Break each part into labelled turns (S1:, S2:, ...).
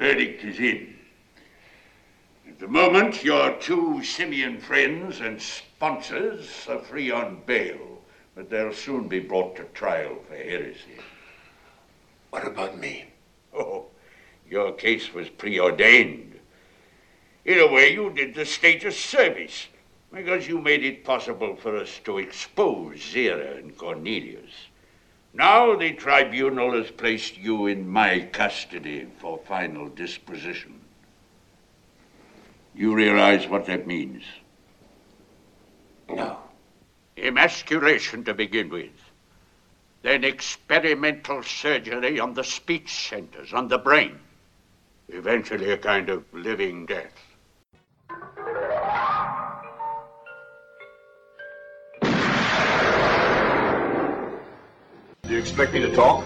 S1: verdict is in. At the moment, your two simian friends and sponsors are free on bail, but they'll soon be brought to trial for heresy.
S2: What about me?
S1: Oh, your case was preordained. In a way, you did the state a service because you made it possible for us to expose Zira and Cornelius. Now the tribunal has placed you in my custody for final disposition. You realize what that means?
S2: No.
S1: Emasculation to begin with. Then experimental surgery on the speech centers, on the brain. Eventually a kind of living death.
S2: Expect me to talk?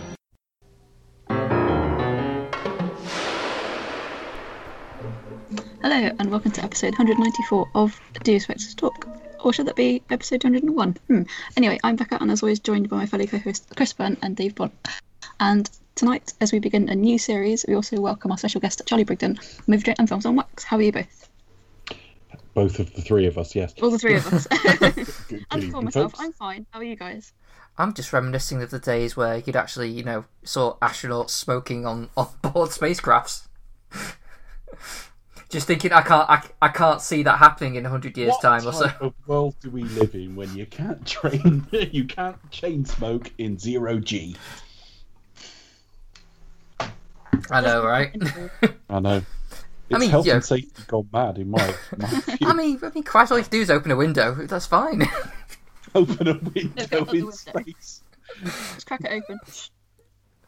S3: Hello, and welcome to episode 194 of Do You Expect Us to Talk? Or should that be episode 201? Hmm. Anyway, I'm Becca, and as always, joined by my fellow co hosts Chris Byrne and Dave Bond. And tonight, as we begin a new series, we also welcome our special guest, Charlie Brigden, movie director and films on wax. How are you both?
S4: Both of the three of us, yes.
S3: All the three of us.
S4: Good
S3: and for myself,
S4: folks.
S3: I'm fine. How are you guys?
S5: I'm just reminiscing of the days where you'd actually, you know, saw astronauts smoking on, on board spacecrafts. just thinking, I can't, I, I can't see that happening in hundred years'
S4: What
S5: time or so.
S4: type of world do we live in when you can't train, you can't chain smoke in zero G?
S5: I know, right?
S4: I know. It's
S5: I mean,
S4: health
S5: yeah.
S4: and safety gone mad in my, my view.
S5: I mean, I mean, Christ, all you have to do is open a window. That's fine.
S4: Open a
S3: No,
S4: window
S3: go out
S4: in
S3: window.
S4: space.
S3: Just crack it open.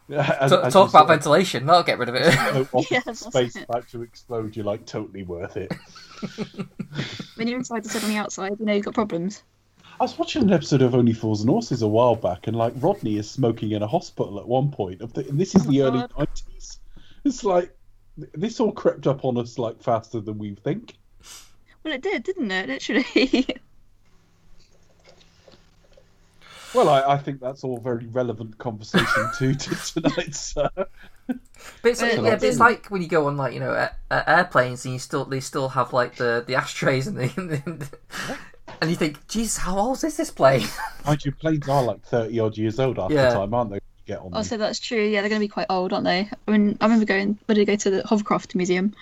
S4: As-
S5: Talk
S4: as
S5: talk about ventilation. That'll get rid of it.
S3: Yeah,
S4: space
S3: it.
S4: about to explode, you're like totally worth it.
S3: When you're inside instead on the outside, you know you've got problems.
S4: I was watching an episode of Only Fools and Horses a while back, and like Rodney is smoking in a hospital at one point. Of the, and this is
S3: Oh
S4: the early
S3: God.
S4: nineties. It's like this all crept up on us like faster than we think.
S3: Well, it did, didn't it? Literally.
S4: Well, I, I think that's all very relevant conversation to, to tonight, sir.
S5: But it's, uh,
S3: Well,
S5: yeah, but it's like when you go on like you know a, a- airplanes and you still they still have like the, the ashtrays and the, and you think, Jesus, how old is this plane?
S4: Mind you, planes are like thirty odd years old after
S5: Yeah.
S4: time, aren't they? Get on
S3: Oh, so that's true. Yeah, they're going to be quite old, aren't they? I mean, I remember going. Where did I go to the hovercraft museum?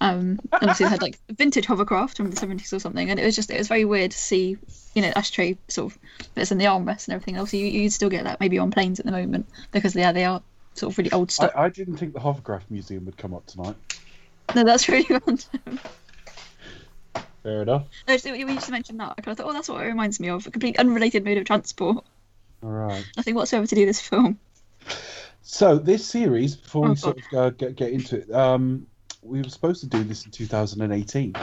S3: Um, and obviously they had like vintage hovercraft from the seventies or something, and it was just it was very weird to see, you know, ashtray sort of bits in the armrest and everything. Obviously, you, you'd still get that maybe on planes at the moment because yeah, they are sort of really old stuff.
S4: I, I didn't think the Hovercraft Museum would come up tonight.
S3: No, that's really random.
S4: Fair enough.
S3: No, so when you just mentioned that, I thought, oh, that's what it reminds me of. A complete unrelated mode of transport.
S4: All right.
S3: Nothing whatsoever to do with this film.
S4: So this series, before
S3: Oh,
S4: we sort of uh, get get into it, um, we were supposed to do this in 2018,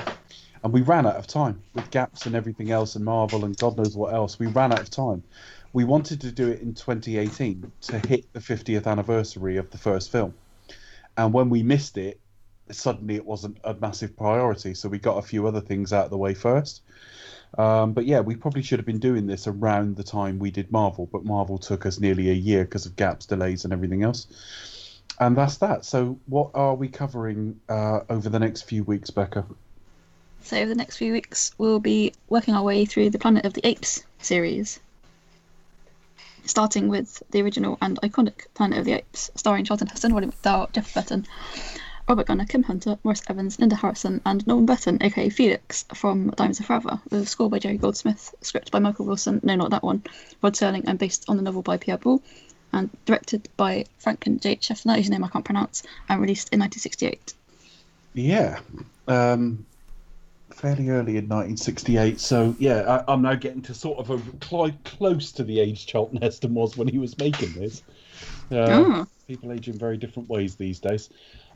S4: and we ran out of time with gaps and everything else, and Marvel and God knows what else. We ran out of time. We wanted to do it in 2018 to hit the 50th anniversary of the first film, and when we missed it, suddenly it wasn't a massive priority. So we got a few other things out of the way first. Um, but yeah, we probably should have been doing this around the time we did Marvel, but Marvel took us nearly a year because of gaps, delays, and everything else. And that's that. So, what are we covering uh, over the next few weeks, Becca?
S3: So over the next few weeks, we'll be working our way through the Planet of the Apes series, starting with the original and iconic Planet of the Apes, starring Charlton Heston, Roddy McDowall, Jeff Burton, Robert Gunner, Kim Hunter, Maurice Evans, Linda Harrison, and Norman Burton, aka Felix from Diamonds Are Forever, with a score by Jerry Goldsmith, script by Michael Wilson, no, not that one, Rod Serling, and based on the novel by Pierre Boulle, and directed by Franklin J. Schaffner, whose name I can't pronounce, and released in 1968.
S4: Yeah, um, fairly early in 1968. So yeah, I, I'm now getting to sort of a cli- close to the age Charlton Heston was when he was making this. Uh,
S3: Oh.
S4: People age in very different ways these days.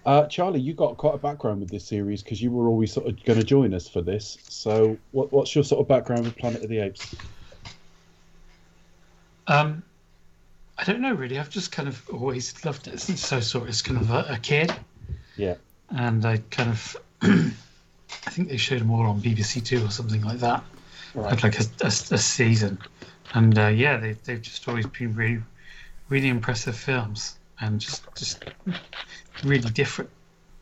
S4: Uh, Charlie, you got quite a background with this series because you were always sort of going to join us for this. So, what, what's your sort of background with Planet of the Apes?
S6: Um, I don't know really. I've just kind of always loved it since I saw it as kind of a, a kid,
S4: Yeah,
S6: and I kind of, I think they showed them all on BBC Two or something like that,
S4: right.
S6: like a, a, a season, and uh, yeah, they they've just always been really, really impressive films, and just just really different.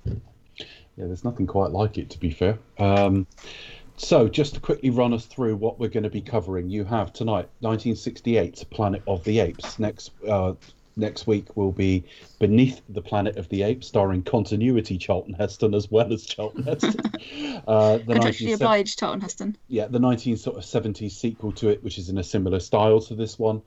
S4: Yeah, there's nothing quite like it, to be fair. Um, so, just to quickly run us through what we're going to be covering, you have tonight 1968's Planet of the Apes. Next uh, next week will be Beneath the Planet of the Apes, starring continuity Charlton Heston as well as Charlton Heston. uh, the
S3: Contractually
S4: 1970
S3: obliged, Charlton Heston.
S4: yeah, the 1970s sort of sequel to it, which is in a similar style to this one.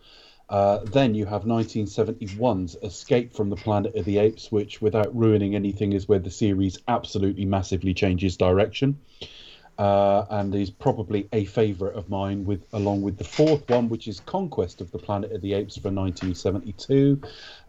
S4: Uh, then you have 1971's Escape from the Planet of the Apes, which, without ruining anything, is where the series absolutely massively changes direction. Uh, and is probably a favourite of mine, with along with the fourth one, which is Conquest of the Planet of the Apes from 1972,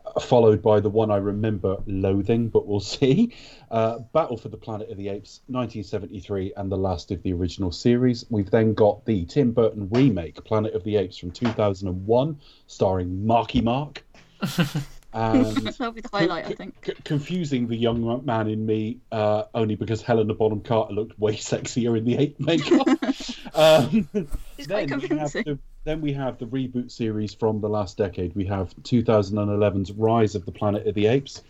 S4: uh, followed by the one I remember loathing, but we'll see, uh, Battle for the Planet of the Apes, 1973, and the last of the original series. We've then got the Tim Burton remake, Planet of the Apes from 2001, starring Marky Mark. and
S3: That'll be the highlight, I think.
S4: c- confusing the young man in me uh, only because Helena Bonham Carter looked way sexier in the ape makeup. um,
S3: It's
S4: then,
S3: quite
S4: we have the, then we have the reboot series from the last decade. We have 2011's Rise of the Planet of the Apes,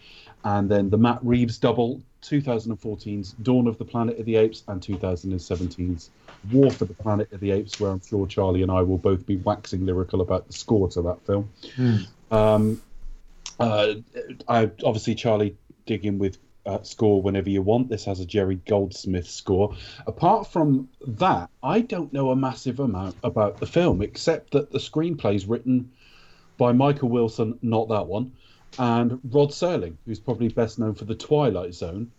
S4: and then the Matt Reeves double, 2014's Dawn of the Planet of the Apes, and 2017's War for the Planet of the Apes, where I'm sure Charlie and I will both be waxing lyrical about the score to that film. Um, uh, I obviously Charlie dig in with uh, score whenever you want. This has a Jerry Goldsmith score. Apart from that, I don't know a massive amount about the film except that the screenplay is written by Michael Wilson, not that one, and Rod Serling, who's probably best known for The Twilight Zone.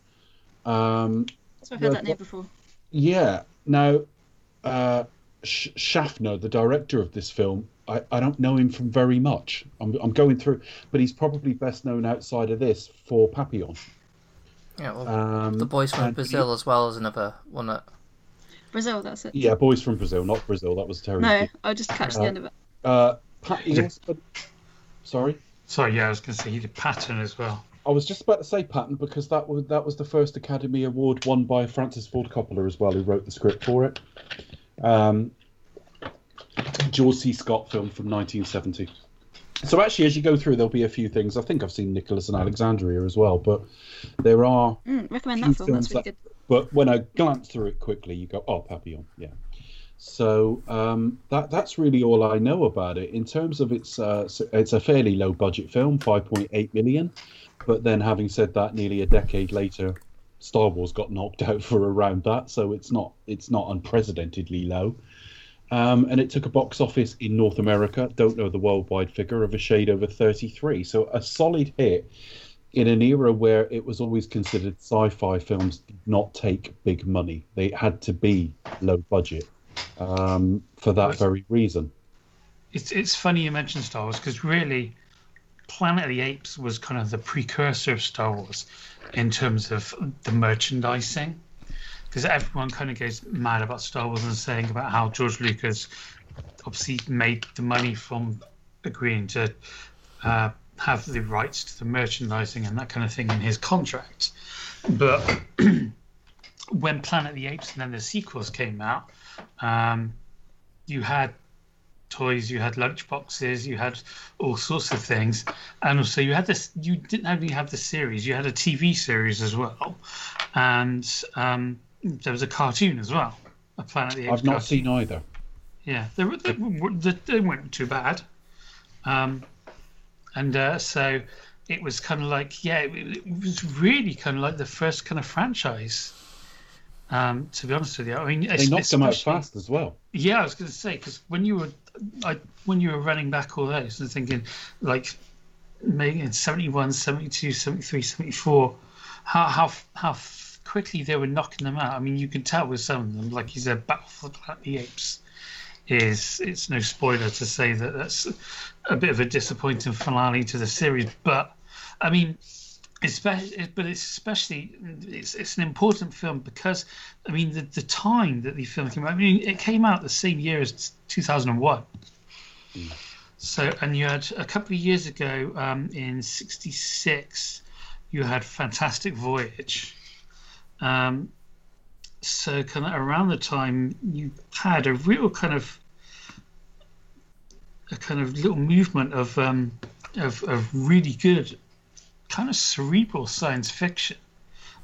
S4: Um,
S3: So I've heard
S4: Yeah,
S3: that name before.
S4: yeah. Now, uh, Sh- Schaffner, the director of this film, I, I don't know him from very much. I'm, I'm going through, but he's probably best known outside of this for Papillon.
S5: Yeah, well,
S4: Um,
S5: the boys from
S4: and-
S5: Brazil as well as another one that.
S3: Brazil, that's it.
S4: Yeah, Boys from Brazil, not Brazil. That was terrible.
S3: No, I'll just catch the
S4: Uh,
S3: end of it.
S4: Uh, Pat, he also- sorry,
S6: Sorry, yeah, I was going to say he did Patton as well.
S4: I was just about to say Patton because that was that was the first Academy Award won by Francis Ford Coppola as well, who wrote the script for it. Um, George C. Scott film from 1970. So actually, as you go through, there'll be a few things. I think I've seen Nicholas and Alexandria as well, but there are.
S3: Mm, recommend that film. That's really
S4: that-
S3: good.
S4: But when I glance through it quickly, you go, "Oh, Papillon, yeah." So um, that that's really all I know about it. In terms of its, uh, it's a fairly low budget film, 5.8 million. But then, having said that, nearly a decade later, Star Wars got knocked out for around that, so it's not it's not unprecedentedly low. Um, and it took a box office in North America, don't know the worldwide figure, of a shade over 33. So a solid hit in an era where it was always considered sci-fi films did not take big money. They had to be low budget um, for that very reason.
S6: It's it's funny you mentioned Star Wars because really, Planet of the Apes was kind of the precursor of Star Wars in terms of the merchandising. Because everyone kind of goes mad about Star Wars and saying about how George Lucas obviously made the money from agreeing to uh, have the rights to the merchandising and that kind of thing in his contract. But when Planet of the Apes and then the sequels came out, um, you had toys, you had lunchboxes, you had all sorts of things, and also you had this. You didn't only have the series; you had a TV series as well, and um, there was a cartoon as well. A Planet of the Apes.
S4: I've not
S6: cartoon.
S4: seen either.
S6: Yeah, they, were, they, they, they weren't too bad. Um, and uh, so it was kind of like, yeah, it, it was really kind of like the first kind of franchise. Um, to be honest with you, I mean,
S4: They knocked them out fast as well.
S6: yeah, I was going to say because when you were, I, when you were running back all those and thinking, like, maybe in 71, 72, 73, 74, how how how quickly they were knocking them out. I mean, you can tell with some of them, like you said, Battle for the Planet the Apes is it's no spoiler to say that that's a bit of a disappointing finale to the series, but I mean. Especially, but it's especially it's, it's an important film because I mean the, the time that the film came out. I mean it came out the same year as 2001. So and you had a couple of years ago um, in '66, you had Fantastic Voyage. Um, so kind of around the time you had a real kind of a kind of little movement of um, of, of really good kind of cerebral science fiction.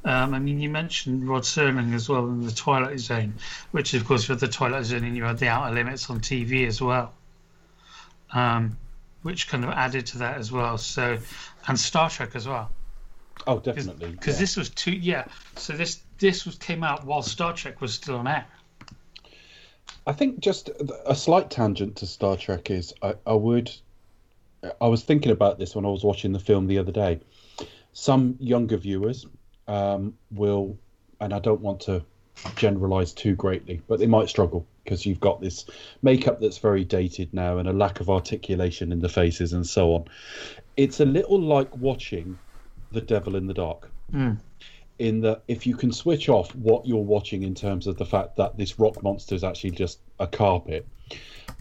S6: Um, I mean, you mentioned Rod Serling as well in the Twilight Zone, which of course with the Twilight Zone, and you had the Outer Limits on TV as well, um, which kind of added to that as well. So, and Star Trek as well,
S4: Oh, definitely.
S6: because
S4: yeah.
S6: this was two. Yeah, so this this was came out while Star Trek was still on air.
S4: I think just a slight tangent to Star Trek is I, I would. I was thinking about this when I was watching the film the other day. Some younger viewers um, will, and I don't want to generalize too greatly, but they might struggle because you've got this makeup that's very dated now and a lack of articulation in the faces and so on. It's a little like watching The Devil in the Dark. In that, if you can switch off what you're watching in terms of the fact that this rock monster is actually just a carpet,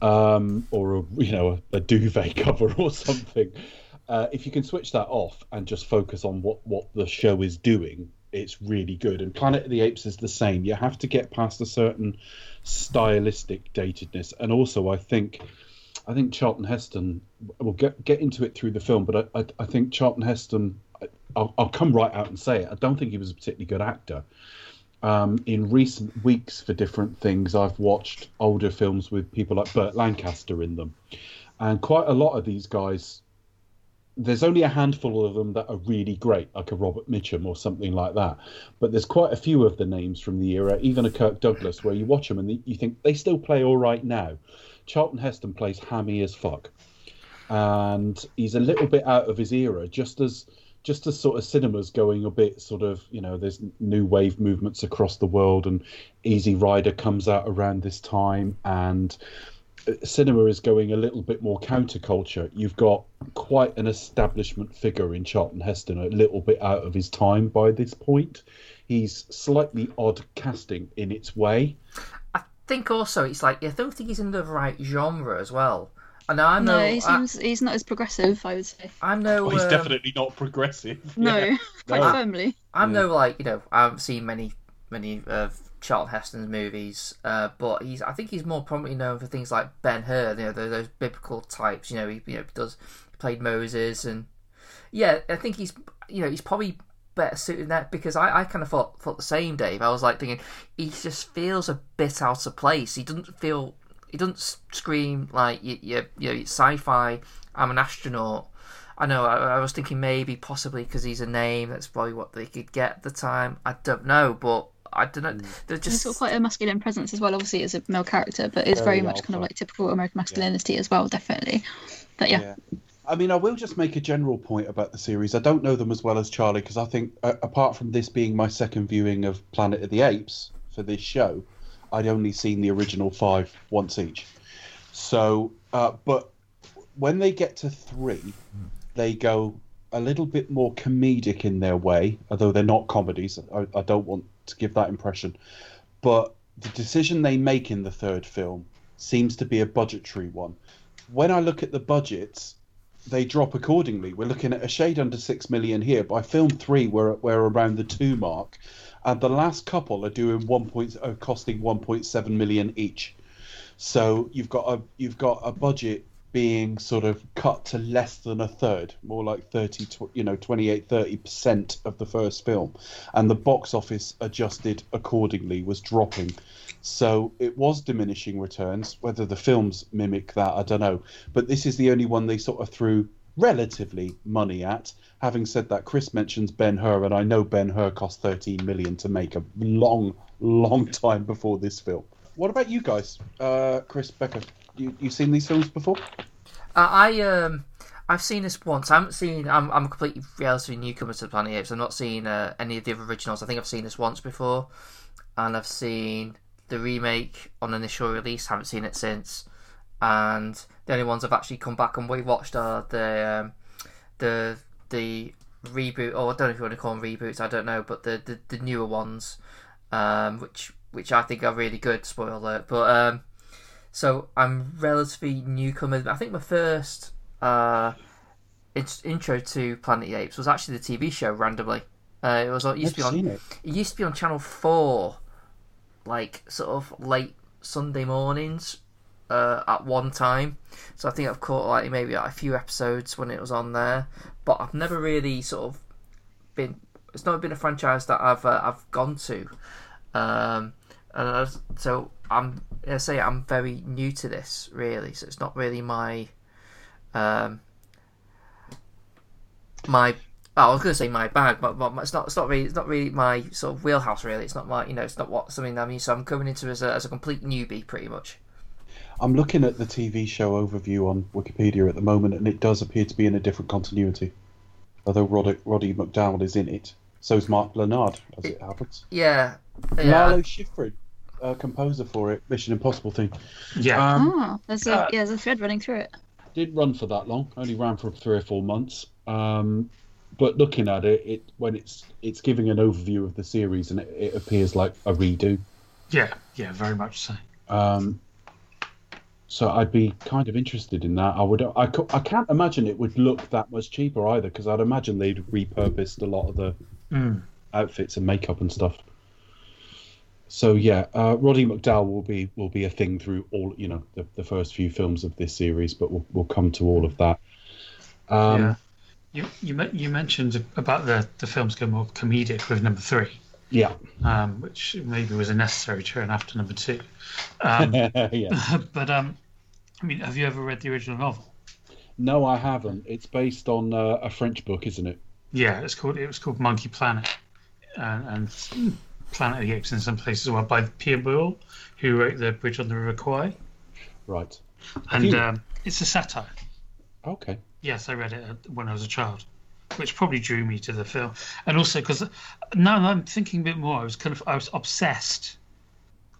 S4: um, or a you know a, a duvet cover or something. Uh, if you can switch that off and just focus on what what the show is doing, it's really good. And Planet of the Apes is the same. You have to get past a certain stylistic datedness, and also I think. I think Charlton Heston. We'll get get into it through the film, but I, I, I think Charlton Heston. I'll, I'll come right out and say it. I don't think he was a particularly good actor. Um, in recent weeks, for different things, I've watched older films with people like Burt Lancaster in them, and quite a lot of these guys. There's only a handful of them that are really great, like a Robert Mitchum or something like that. But there's quite a few of the names from the era, even a Kirk Douglas, where you watch them and you think they still play all right now. Charlton Heston plays hammy as fuck, and he's a little bit out of his era, just as just as sort of cinema's going a bit sort of you know there's new wave movements across the world and easy rider comes out around this time and uh, cinema is going a little bit more counterculture. You've got quite an establishment figure in charlton heston a little bit out of his time by this point. He's slightly odd casting in its way.
S5: I think also it's like I don't think he's in the right genre as well. And I know
S3: No, he
S5: I,
S3: seems he's not as progressive. I would say.
S5: I know
S4: well, he's
S5: um,
S4: definitely not progressive
S3: No,
S4: Yeah.
S3: quite
S4: No.
S3: firmly.
S5: I'm no like you know I haven't seen many many of Charlton Heston's movies, uh, but he's I think he's more prominently known for things like Ben Hur, you know those, those biblical types. You know he you know does he played Moses and yeah I think he's you know he's probably better suited in that because I, I kind of thought thought the same Dave. I was like thinking he just feels a bit out of place. He doesn't feel he doesn't scream like you you, you know sci-fi. I'm an astronaut. I know. I, I was thinking maybe possibly because he's a name. That's probably what they could get at the time. I don't know, but I don't know. They're
S3: He's
S5: just
S3: got quite a masculine presence as well. Obviously, as a male character, but it's very
S4: Very
S3: much kind of like typical American masculinity as well. Definitely. But yeah,
S4: Yeah. I mean, I will just make a general point about the series. I don't know them as well as Charlie because I think, uh, apart from this being my second viewing of Planet of the Apes for this show, I'd only seen the original five once each. So, uh, but when they get to three, they go a little bit more comedic in their way, although they're not comedies. I, I don't want to give that impression. But the decision they make in the third film seems to be a budgetary one. When I look at the budgets, they drop accordingly. We're looking at a shade under six million here. By film three, we're we're around the two mark, and the last couple are doing one point, are costing one point seven million each. So you've got a you've got a budget being sort of cut to less than a third, more like 30, tw- you know, 28, 30 percent of the first film, and the box office adjusted accordingly was dropping. So it was diminishing returns. Whether the films mimic that, I don't know. But this is the only one they sort of threw relatively money at. Having said that, Chris mentions Ben Hur, and I know Ben Hur cost 13 million to make a long, long time before this film. What about you guys, uh, Chris, Becca? You you seen these films before?
S5: Uh, I um I've seen this once. I haven't seen. I'm I'm a completely relatively newcomer to the Planet of the Apes. I've not seen uh, any of the other originals. I think I've seen this once before, and I've seen the remake on initial release. Haven't seen it since, and the only ones I've actually come back and rewatched are the um, the the reboot. Or I don't know if you want to call them reboots. I don't know, but the the, the newer ones, um, which which I think are really good. Spoiler alert, but um. So I'm relatively newcomer. I think my first uh, in- intro to Planet of the Apes was actually the TV show. Randomly, uh, it was. It used to be on.
S4: it.
S5: It used to be on Channel Four, like sort of late Sunday mornings uh, at one time. So I think I've caught like maybe like, a few episodes when it was on there, but I've never really sort of been it's not been a franchise that I've uh, I've gone to, um, and I so I'm I say I'm very new to this really. So it's not really my um, my oh, I was going to say my bag, but, but it's not. It's not really. It's not really my sort of wheelhouse. Really, it's not my. You know, it's not what something I'm used. So I'm coming into as a as a complete newbie, pretty much.
S4: I'm looking at the TV show overview on Wikipedia at the moment, and it does appear to be in a different continuity. Although Roddy, Roddy McDowall is in it, so is Mark Lenard, as it happens.
S5: Yeah, yeah.
S4: Lalo Schifrin, uh, composer for it, Mission Impossible theme.
S6: Yeah.
S4: Um,
S3: Ah, there's a
S6: Uh,
S3: yeah, there's a thread running through it.
S4: didn't run for that long. Only ran for three or four months. Um, but looking at it, it when it's it's giving an overview of the series, and it, it appears like a redo.
S6: yeah. Yeah. Very much so.
S4: Um, so I'd be kind of interested in that. I would. I, I can't imagine it would look that much cheaper either, because I'd imagine they'd repurposed a lot of the
S6: Mm.
S4: outfits and makeup and stuff. So yeah, uh, Roddy McDowall will be will be a thing through all you know the, the first few films of this series, but we'll we'll come to all of that. Um,
S6: yeah. You you you mentioned about the the films going more comedic with number three,
S4: yeah,
S6: um, which maybe was a necessary turn after number two. Um,
S4: yeah.
S6: but um, I mean, have you ever read the original novel?
S4: No, I haven't. It's based on uh, a French book, isn't it?
S6: Yeah, it's called it was called Monkey Planet, and, and Planet of the Apes in some places as well by Pierre Boulle, who wrote the Bridge on the River Kwai,
S4: Right.
S6: and
S4: you-
S6: um, it's a satire.
S4: Okay.
S6: Yes, I read it when I was a child, which probably drew me to the film, and also because now I'm thinking a bit more. I was kind of I was obsessed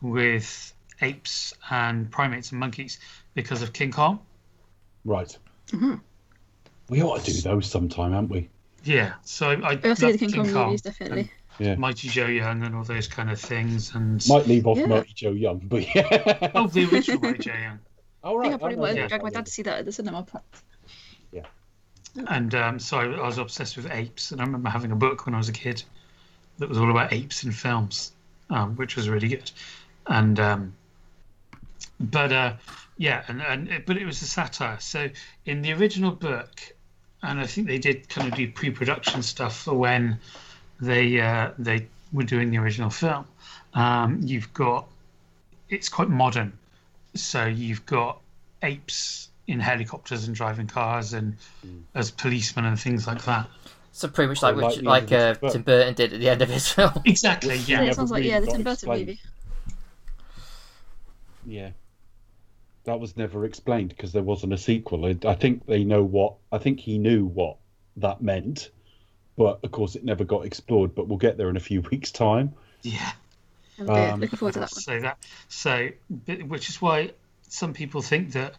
S6: with apes and primates and monkeys because of King Kong.
S4: Right. Mm-hmm. We ought to do those sometime, haven't we?
S6: Yeah, so I, I
S3: I also
S6: love
S3: the King Kong movies definitely.
S6: Mighty Joe Young and all those kind of things, and
S4: Might leave off
S3: Yeah.
S4: Mighty Joe Young, but yeah.
S6: oh, the original Mighty Joe Young.
S4: All
S3: I
S4: right.
S3: think I probably
S4: know
S3: would
S4: that.
S3: drag my dad to see that at the cinema. perhaps.
S6: And um, so I, was obsessed with apes, and I remember having a book when I was a kid that was all about apes in films, um, which was really good. And um, but uh, yeah, and, and it- but it was a satire. So in the original book, and I think they did kind of do pre-production stuff for when they uh, they were doing the original film. Um, you've got it's quite modern, so you've got apes in helicopters and driving cars and as policemen and things like that.
S5: So pretty much like
S4: Like
S5: which,
S4: the
S5: like uh, Tim Burton did at the end of his film.
S6: Exactly.
S3: Yeah,
S6: Yeah.
S3: it sounds like
S4: really
S3: yeah, the Tim Burton
S4: explained.
S3: movie.
S4: Yeah. That was never explained because there wasn't a sequel. I, I think they know what. I think he knew what that meant, but of course it never got explored. But we'll get there in a few weeks' time.
S6: Yeah.
S3: Okay,
S4: Um,
S3: looking forward to that one.
S6: So that so which is why some people think that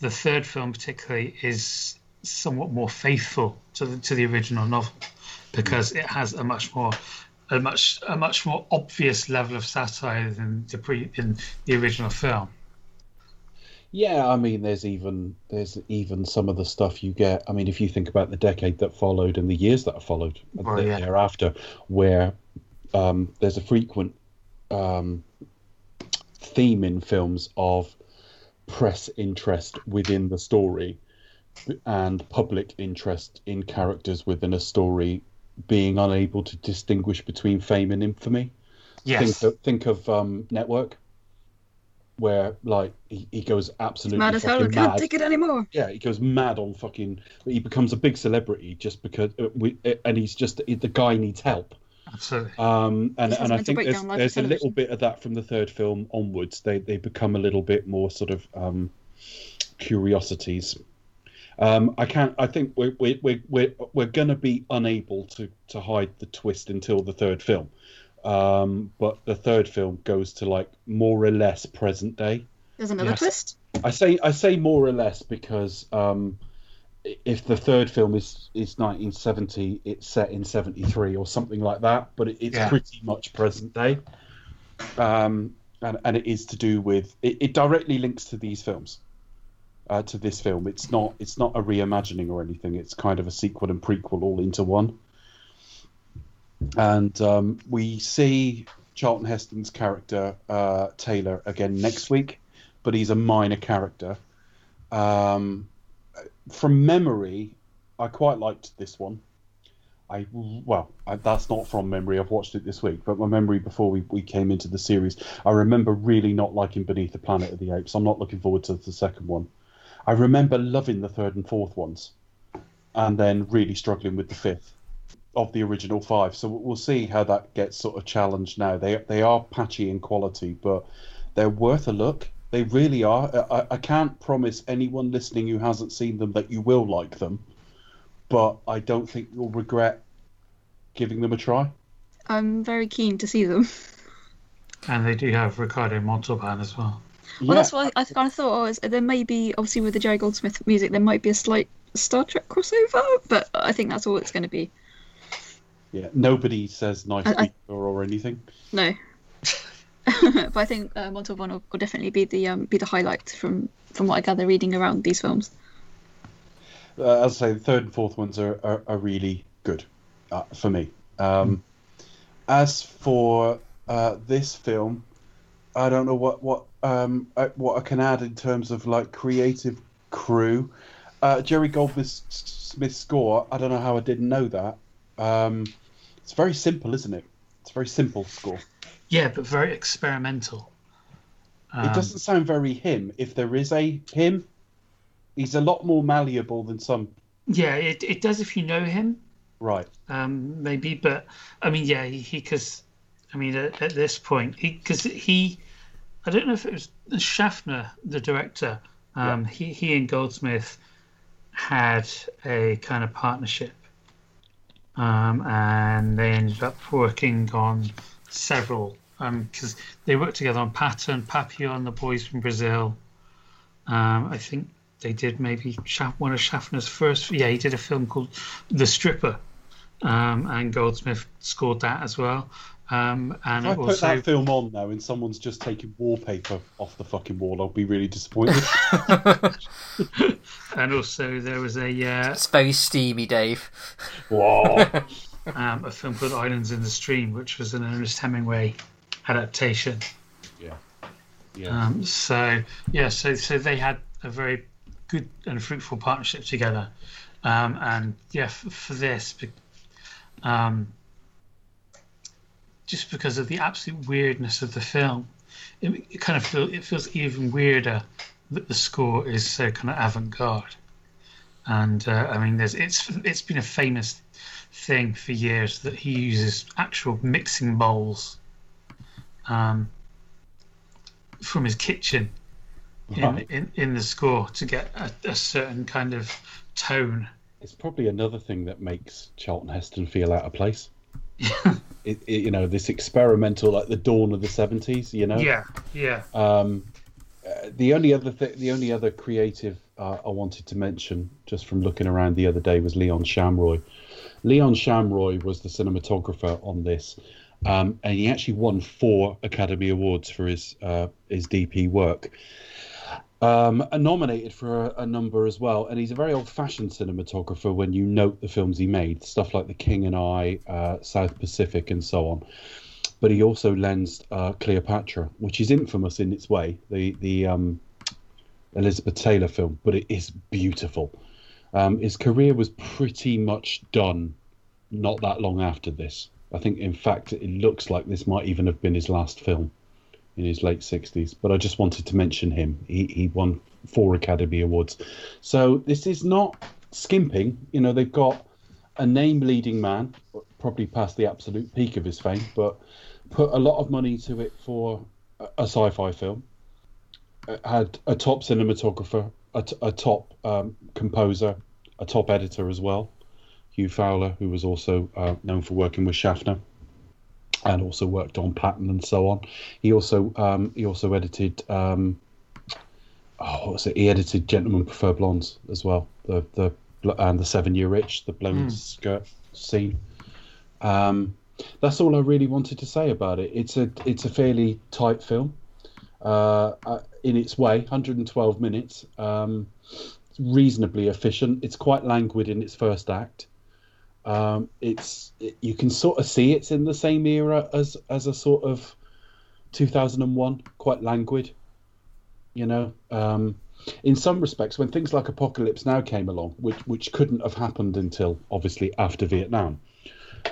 S6: the third film particularly is somewhat more faithful to the to the original novel because it has a much more a much a much more obvious level of satire than the pre in the original film.
S4: Yeah, I mean, there's even there's even some of the stuff you get. I mean, if you think about the decade that followed and the years that followed the-
S6: yeah.
S4: thereafter, where um, there's a frequent um, theme in films of press interest within the story and public interest in characters within a story being unable to distinguish between fame and infamy.
S6: Yes.
S4: Think of, think of um, Network, where like he, he goes absolutely
S3: Mad as hell,
S4: fucking
S3: can't
S4: mad.
S3: take it anymore.
S4: Yeah, he goes mad on fucking. He becomes a big celebrity just because, uh, we, uh, and he's just the guy needs help.
S6: Absolutely.
S4: Um, and and I think there's, there's a little bit of that from the third film onwards. They they become a little bit more sort of um, curiosities. Um, I can't. I think we're we're we're we're, we're going to be unable to to hide the twist until the third film. Um, but the third film goes to like more or less present day.
S3: There's another
S4: Yes.
S3: twist.
S4: I say I say more or less because um, i- if the third film is is 1970, it's set in 73 or something like that. But it, it's
S6: Yeah.
S4: pretty much present day, um, and and it is to do with it, it directly links to these films. Uh, to this film, it's not it's not a reimagining or anything. It's kind of a sequel and prequel all into one. And um, we see Charlton Heston's character uh, Taylor again next week but he's a minor character. Um, from memory, I quite liked this one. I well, I, that's not from memory. I've watched it this week, but my memory before we, we came into the series, I remember really not liking Beneath the Planet of the Apes. I'm not looking forward to the second one. I remember loving the third and fourth ones, and then really struggling with the fifth of the original five. So we'll see how that gets sort of challenged now. They they are patchy in quality, but they're worth a look. They really are. I, I can't promise anyone listening who hasn't seen them that you will like them, but I don't think you'll regret giving them a try.
S3: I'm very keen to see them.
S6: And they do have Ricardo Montalban as well.
S3: Well, that's why I kind of thought, oh, is, there may be obviously with the Jerry Goldsmith music, there might be a slight Star Trek crossover, but I think that's all it's going to be.
S4: Yeah, nobody says nice
S3: I- I-
S4: or anything.
S3: No. but I think uh, Montalban will, will definitely be the um, be the highlight from from what I gather reading around these films.
S4: Uh, as I say, the third and fourth ones are, are, are really good uh, for me. Um, As for uh, this film, I don't know what what um, uh, what I can add in terms of like creative crew. Uh, Jerry Goldsmith's score. I don't know how I didn't know that. Um, it's very simple, isn't it? It's a very simple score.
S6: Yeah, but very experimental. Um,
S4: it doesn't sound very him. If there is a him, he's a lot more malleable than some.
S6: Yeah, it, it does if you know him,
S4: Right.
S6: um, maybe. But I mean, yeah, he because I mean at, at this point, because he, I don't know if it was Schaffner, the director. Um, He he and Goldsmith had a kind of partnership, um, and they ended up working on several because they worked together on Patton, Papillon, The Boys from Brazil. Um, I think they did maybe Schaff- one of Schaffner's first. Yeah, he did a film called The Stripper, um, and Goldsmith scored that as well. Um, and
S4: If I
S6: it
S4: put
S6: also
S4: that film on now and someone's just taking wallpaper off the fucking wall, I'll be really disappointed.
S6: and also there was a uh,
S5: It's very steamy, Dave.
S4: Whoa.
S6: um, a film called Islands in the Stream, which was an Ernest Hemingway adaptation.
S4: yeah. Yeah.
S6: Um, so yeah, so so they had a very good and fruitful partnership together, um, and yeah, f- for this, um, just because of the absolute weirdness of the film, it, it kind of feel it feels even weirder that the score is so kind of avant-garde. And uh, I mean, there's it's it's been a famous thing for years that he uses actual mixing bowls. Um, from his kitchen in, in, in the score to get a, a certain kind of tone.
S4: It's probably another thing that makes Charlton Heston feel out of place. it, it, you know, this experimental, like the dawn of the seventies. You know.
S6: Yeah, yeah.
S4: Um, uh, the only other th- the only other creative uh, I wanted to mention, just from looking around the other day, was Leon Shamroy. Leon Shamroy was the cinematographer on this, um, and he actually won four Academy Awards for his uh, his DP work. Um, nominated for a, a number as well, and he's a very old-fashioned cinematographer. When you note the films he made, stuff like The King and I, uh, South Pacific, and so on but he also lensed uh, Cleopatra, which is infamous in its way, the the um, Elizabeth Taylor film, but it is beautiful. Um, his career was pretty much done not that long after this. I think, in fact, it looks like this might even have been his last film in his late 60s. But I just wanted to mention him. He, he won four Academy Awards. So this is not skimping. You know, they've got a name leading man, probably past the absolute peak of his fame, but put a lot of money to it for a, a sci-fi film. It had a top cinematographer, a, t- a top um, composer, a top editor as well, Hugh Fowler, who was also uh, known for working with Schaffner, and also worked on Patton and so on. He also um, he also edited. Um, oh, what was it? He edited Gentlemen Prefer Blondes as well. The the and the Seven Year Itch, the blown skirt scene. Um, that's all I really wanted to say about it. It's a it's a fairly tight film, uh, uh, in its way, 112 minutes. Um, reasonably efficient. It's quite languid in its first act. Um, it's it, you can sort of see it's in the same era as as a sort of 2001, quite languid. You know, um, in some respects, when things like Apocalypse Now came along, which which couldn't have happened until obviously after Vietnam,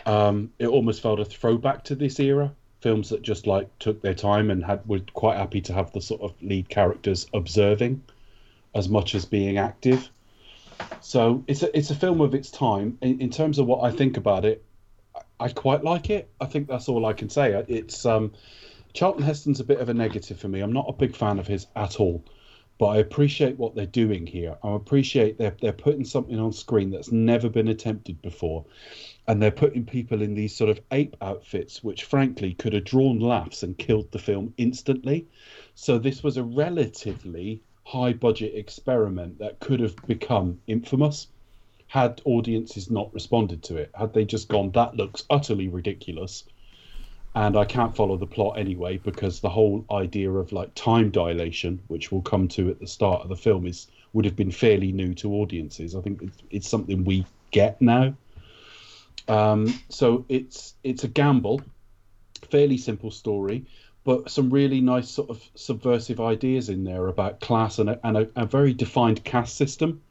S4: Um, it almost felt a throwback to this era. Films that just like took their time and had were quite happy to have the sort of lead characters observing as much as being active. So it's a it's a film of its time. In, in terms of what I think about it, I, I quite like it. I think that's all I can say. It's um, Charlton Heston's a bit of a negative for me. I'm not a big fan of his at all, but I appreciate what they're doing here. I appreciate they're they're putting something on screen that's never been attempted before, and they're putting people in these sort of ape outfits, which frankly could have drawn laughs and killed the film instantly. So this was a relatively high budget experiment that could have become infamous had audiences not responded to it. Had they just gone, that looks utterly ridiculous. And I can't follow the plot anyway because the whole idea of like time dilation, which we'll come to at the start of the film, is would have been fairly new to audiences. I think it's, it's something we get now. Um, so it's it's a gamble, fairly simple story but some really nice sort of subversive ideas in there about class and a, and a, a very defined caste system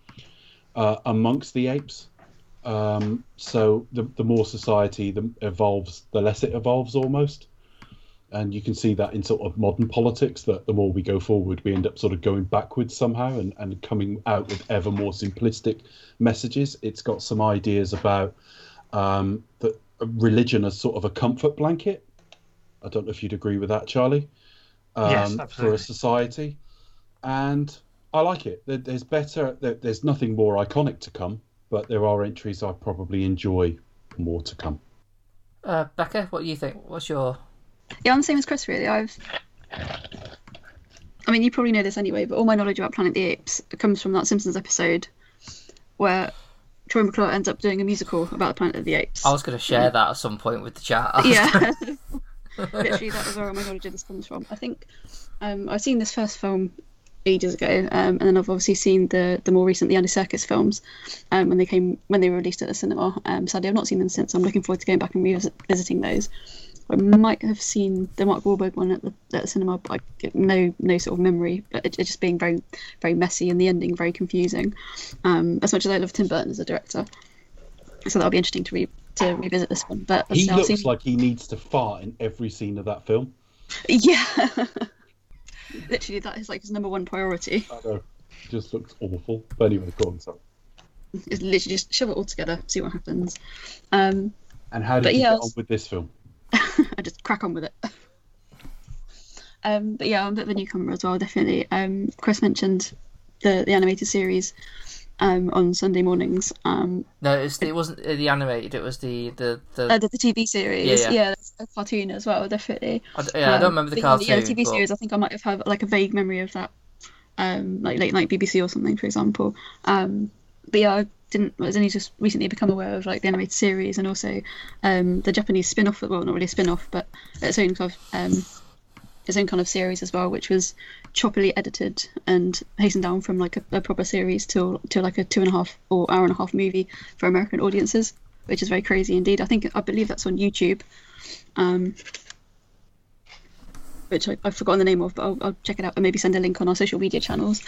S4: uh, amongst the apes. Um, so the, the more society the evolves, the less it evolves almost. And you can see that in sort of modern politics that the more we go forward, we end up sort of going backwards somehow and, and coming out with ever more simplistic messages. It's got some ideas about um, that religion as sort of a comfort blanket I don't know if you'd agree with that, Charlie.
S6: Um, yes,
S4: absolutely. For a society, and I like it. There's better. There's nothing more iconic to come, but there are entries I probably enjoy more to come.
S5: Uh, Becca, what do you think? What's your?
S3: Yeah, I'm the same as Chris. Really, I've. I mean, you probably know this anyway, but all my knowledge about Planet of the Apes comes from that Simpsons episode where Troy McClure ends up doing a musical about Planet of the Apes.
S5: I was going to share that at some point with the chat.
S3: yeah. Literally, that was where my knowledge of this comes from. I think um, I've seen this first film ages ago, um, and then I've obviously seen the the more recent the Andy Serkis films um, when they came when they were released at the cinema. Um, sadly, I've not seen them since. I'm looking forward to going back and revisiting those. I might have seen the Mark Wahlberg one at the, at the cinema, but I, no no sort of memory. But it, it, just being very very messy and the ending very confusing. Um, as much as I love Tim Burton as a director, so that'll be interesting to read to revisit this one. But
S4: he looks seen... like he needs to fart in every scene of that film.
S3: Yeah, literally, that is like his number one priority.
S4: I know, just looks awful. But anyway, go on, sorry.
S3: It's literally just shove it all together, see what happens. Um,
S4: and how did you yeah, get on with this film?
S3: I just crack on with it. Um, but yeah, I'm a bit of a newcomer as well, definitely. Um, Chris mentioned the the animated series um, on Sunday mornings. Um,
S5: no, it, was, it wasn't the animated. It was the the the,
S3: uh, the, the, TV series. Yeah, yeah. yeah a cartoon as well, definitely.
S5: I, yeah, um, I don't um, remember the cartoon.
S3: Yeah, the TV but... series. I think I might have had like a vague memory of that, um, like late night BBC or something, for example. Um, but yeah, I didn't. I was only just recently become aware of like the animated series and also um, the Japanese spin-off. Well, not really a spin-off, but its own kind of um, its own kind of series as well, which was choppily edited and hastened down from like a, a, proper series to to like a two and a half or hour and a half movie for American audiences, which is very crazy indeed. I think I believe that's on YouTube, um, which I, have forgotten the name of, but I'll, I'll, check it out and maybe send a link on our social media channels.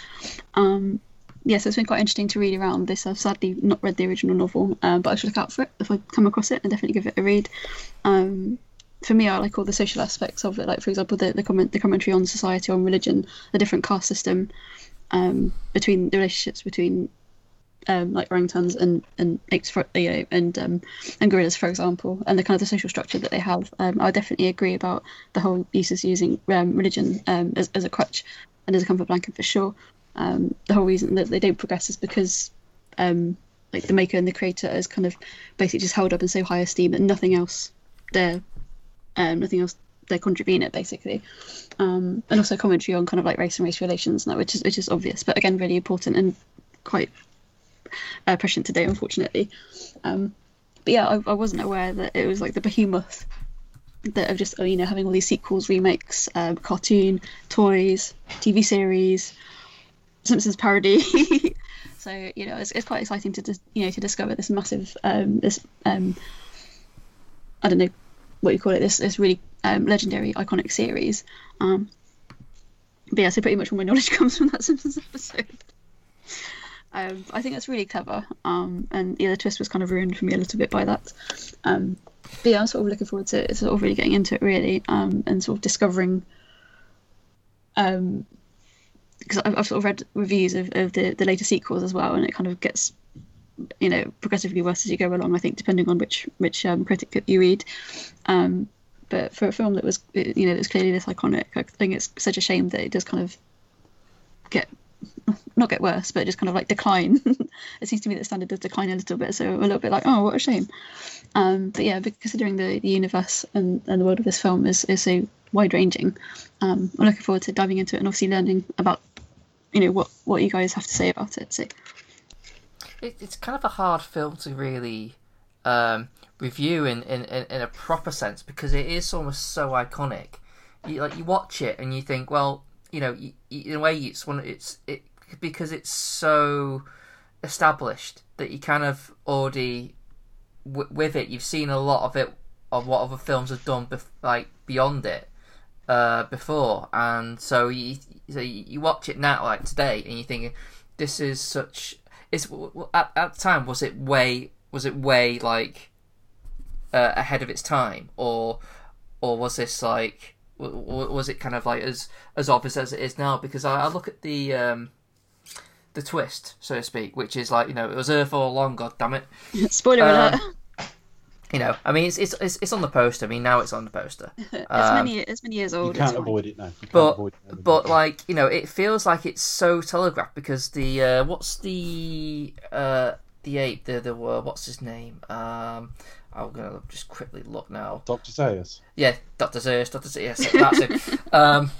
S3: Um, yeah, so it's been quite interesting to read around this. I've sadly not read the original novel, um, but I should look out for it if I come across it and definitely give it a read. Um, for me, I like all the social aspects of it. Like, for example, the the comment the commentary on society, on religion, the different caste system, um, between the relationships between um, like orangutans and and you know, and um, and gorillas, for example, and the kind of the social structure that they have. Um, I definitely agree about the whole use of using um, religion um, as as a crutch and as a comfort blanket for sure. Um, the whole reason that they don't progress is because like the maker and the creator is kind of basically just held up in so high esteem that nothing else there um, nothing else they contravene it basically. Um, and also commentary on kind of like race and race relations and that which is which is obvious but again really important and quite uh, prescient today unfortunately. Um, but yeah I, I, wasn't aware that it was like the behemoth that of just you know having all these sequels remakes um, cartoon toys tv series simpsons parody. So you know it's, it's quite exciting to you know to discover this massive um, this um, I don't know what you call it this this really um, legendary iconic series. Um, but yeah, so pretty much all my knowledge comes from that Simpsons episode. Um, I think that's really clever. Um, and yeah, the twist was kind of ruined for me a little bit by that. Um, but yeah, I'm sort of looking forward to sort of really getting into it really, um, and sort of discovering. Um, because I've, I've sort of read reviews of, of the the later sequels as well, and it kind of gets, you know, progressively worse as you go along. I think depending on which which um, critic you read. Um, but for a film that was you know that's clearly this iconic, I think it's such a shame that it does kind of get not get worse, but just kind of like decline. it seems to me that standard does decline a little bit, so I'm a little bit like, oh, what a shame. Um, but yeah, considering the, the universe and, and the world of this film is, is so wide ranging, um, I'm looking forward to diving into it and obviously learning about, you know, what, what you guys have to say about it. So.
S5: It, it's kind of a hard film to really um, review in, in, in, in a proper sense because it is almost so iconic. You, like you watch it and you think, well, you know, you, you, in a way, it's one. It's it because it's so established that you kind of already w- with it. You've seen a lot of it of what other films have done, bef- like beyond it uh, before, and so you so you watch it now, like today, and you're thinking, this is such. It's at, at the time was it way was it way like uh, ahead of its time, or or was this like was it kind of like as as obvious as it is now? Because I, I look at the um, the twist, so to speak, which is like you know it was Earth all along. God damn it!
S3: Spoiler alert.
S5: You know, I mean, it's, it's it's it's on the poster. I mean, now it's on the poster.
S3: it's um, many it's many years old.
S4: You can't avoid it now.
S5: but it but like you know, it feels like it's so telegraphed because the uh, what's the uh, the ape the the uh, what's his name um I'm gonna just quickly look now.
S4: Doctor Zaius.
S5: Yeah, Doctor Zaius. Doctor Zaius. That's it. Um,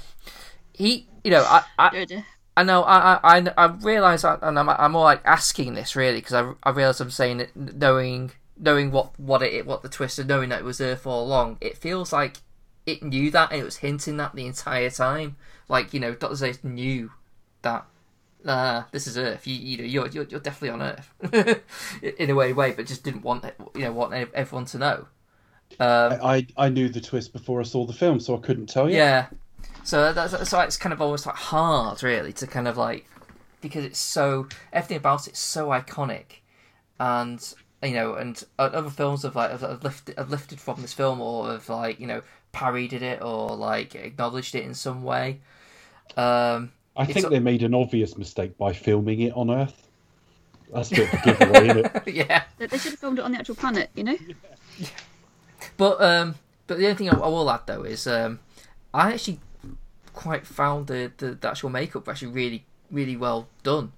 S5: he, you know, I, I, I know, I, I, I realize, and I'm, I'm more like asking this really because I, I realize I'm saying it, knowing, knowing what, what it, what the twist, and knowing that it was there for along. It feels like it knew that and it was hinting that the entire time. Like you know, Doctor Zaius knew that uh, this is Earth. You, you know, you're, you're, you're definitely on Earth in a way, way, but just didn't want you know want everyone to know.
S4: Um, I I knew the twist before I saw the film, so I couldn't tell you.
S5: Yeah, so that's so it's kind of almost like hard, really, to kind of like because it's so everything about it's so iconic, and you know, and other films have like have lifted have lifted from this film or have like you know parodied it or like acknowledged it in some way. Um,
S4: I think they made an obvious mistake by filming it on Earth. That's a bit of a giveaway, isn't it?
S5: yeah.
S3: They should have filmed it on the actual planet, you know?
S5: Yeah. But um, but the only thing I, I will add though is um, I actually quite found the, the, the actual makeup actually really really well done.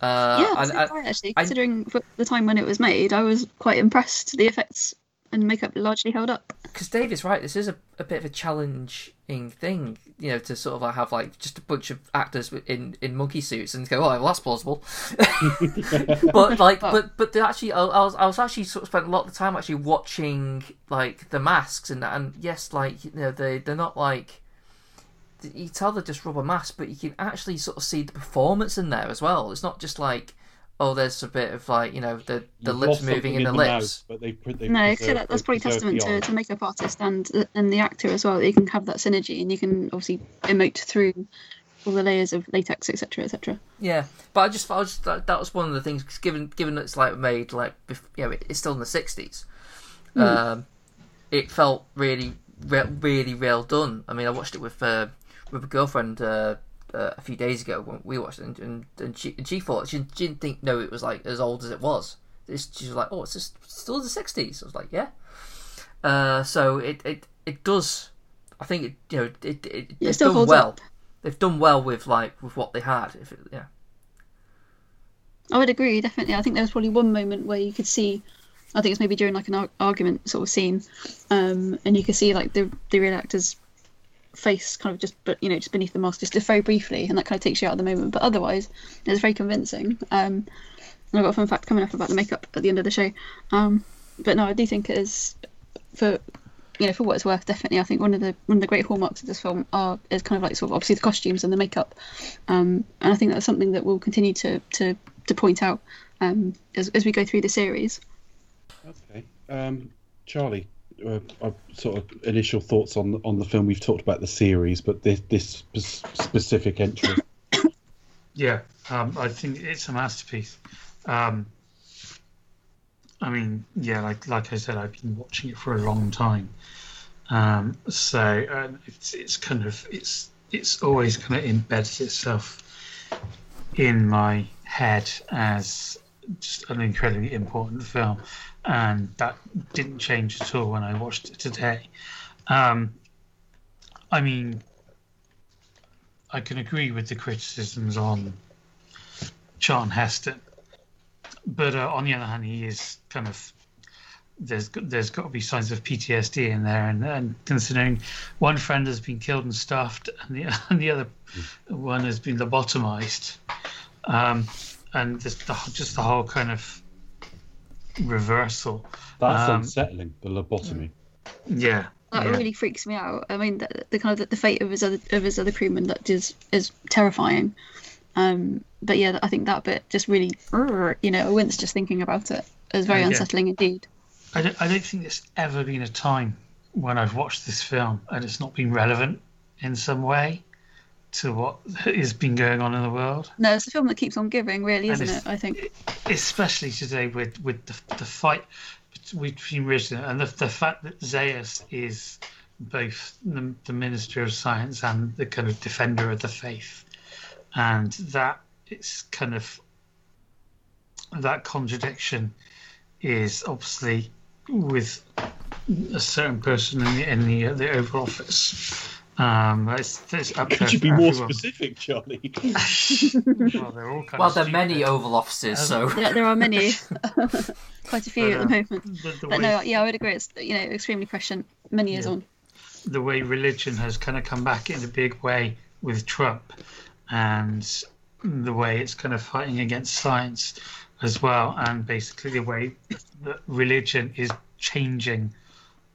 S3: Uh, yeah, and, and, actually, considering I, the time when it was made, I was quite impressed. The effects and makeup largely held up.
S5: Because Dave is right. This is a, a bit of a challenging thing, you know, to sort of like have like just a bunch of actors in in monkey suits and go, oh, well, that's plausible. but like, but but actually, I, I, was I was actually sort of spent a lot of the time actually watching like the masks and and yes, like you know they they're not like you tell they're just rubber masks, but you can actually sort of see the performance in there as well. It's not just like oh, there's a bit of like you know the the You've lips moving in the, the lips. Mouth,
S3: but they, they no, so that, that's probably testament to, to makeup artist and and the actor as well. That you can have that synergy and you can obviously emote through all the layers of latex, etc., etc.
S5: Yeah, but I just, I just that, that was one of the things. Given given it's like made like you know it's still in the sixties. Mm. Um, it felt really, really well done. I mean, I watched it with uh, with a girlfriend uh, uh, a few days ago when we watched it, and, and, and, she, and she thought she, she, didn't think no, it was like as old as it was. It's, she was like, oh, it's just still the sixties. I was like, yeah. Uh, so it, it it does. I think it you know it, it, it done well. Up. They've done well with like with what they had. If it, yeah.
S3: I would agree definitely. I think there was probably one moment where you could see. I think it's maybe during like an argument sort of scene, um, and you could see like the the real actors face kind of just but you know just beneath the mask just very briefly and that kind of takes you out of the moment. But otherwise it's very convincing. Um and i've got a fun fact coming up about the makeup at the end of the show. Um but no i do think it is for you know for what it's worth definitely i think one of the one of the great hallmarks of this film are is kind of like sort of obviously the costumes and the makeup. Um and i think that's something that we'll continue to to to point out um as, as we go through the series.
S4: Okay. Um charlie uh, uh, sort of initial thoughts on on the film. We've talked about the series, but this this specific entry.
S6: Yeah, Um, I think it's a masterpiece. Um, I mean, yeah, like like I said, I've been watching it for a long time. Um, so uh, it's it's kind of it's it's always kind of embedded itself in my head as just an incredibly important film, and that didn't change at all when I watched it today. Um, I mean, I can agree with the criticisms on Charlton Heston, but uh, on the other hand, he is kind of there's there's got to be signs of PTSD in there, and, and considering one friend has been killed and stuffed, and the and the other one has been lobotomized, um, and just the, just the whole kind of reversal.
S4: That's
S6: Um,
S4: unsettling. The lobotomy.
S6: Yeah,
S3: That
S6: yeah.
S3: really freaks me out. I mean, the, the kind of the, the fate of his other of his other crewmen that is is terrifying. Um, but yeah, I think that bit just really, you know, I wince just thinking about it is It was very
S6: Yeah.
S3: unsettling indeed.
S6: I don't, I don't think there's ever been a time when I've watched this film and it's not been relevant in some way to what has been going on in the world.
S3: No, it's a film that keeps on giving, really, isn't it? I think.
S6: especially today with with the, the fight between Richard and the, the fact that Zaius is both the, the minister of science and the kind of defender of the faith, and that it's kind of that contradiction is obviously with a certain person in the in the, uh, the Oval Office. Um, it's, it's up there
S4: Could you
S6: for
S4: be more
S6: everyone.
S4: specific, Charlie?
S6: Well, they're all kind
S5: Well,
S6: of
S5: there are many Oval offices, so
S3: Yeah, there are many, quite a few
S6: But,
S3: at the
S6: uh,
S3: moment.
S6: The, the
S3: But
S6: way-
S3: no, yeah, I would agree. It's you know extremely prescient many years
S6: Yeah.
S3: on.
S6: the way religion has kind of come back in a big way with Trump, and the way it's kind of fighting against science as well, and basically the way that religion is changing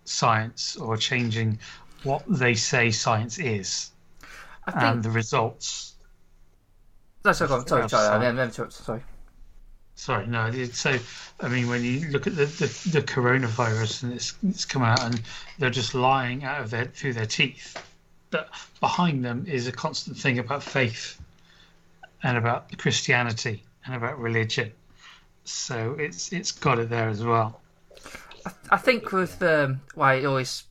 S6: science or changing what they say science is
S5: think.
S6: and the results.
S5: no, sorry, go on. sorry, sorry, I to- sorry.
S6: Sorry, no. So, I mean, when you look at the, the, the coronavirus and it's it's come out and they're just lying out of their through their teeth, but behind them is a constant thing about faith, and about Christianity and about religion. So it's it's got it there as well.
S5: I think with um, why it always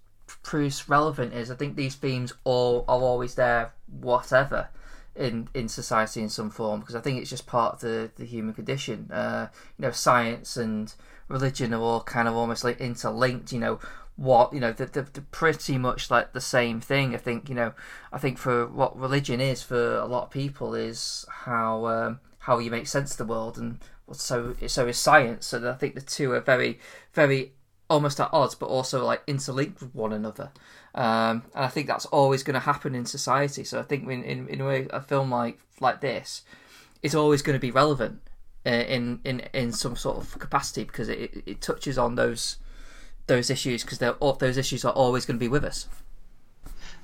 S5: proves relevant is I think these themes all are always there, whatever, in in society in some form because I think it's just part of the the human condition. Uh, you know, science and religion are all kind of almost like interlinked. You know, what you know, they're, they're, pretty much like the same thing. I think you know, I think for what religion is for a lot of people is how um, how you make sense of the world and so so is science. And I think the two are very very almost at odds, but also like interlinked with one another. Um, and I think that's always going to happen in society. So I think in, in in a way, a film like like this is always going to be relevant uh, in in in some sort of capacity because it, it, touches on those those issues because those issues are always going to be with us.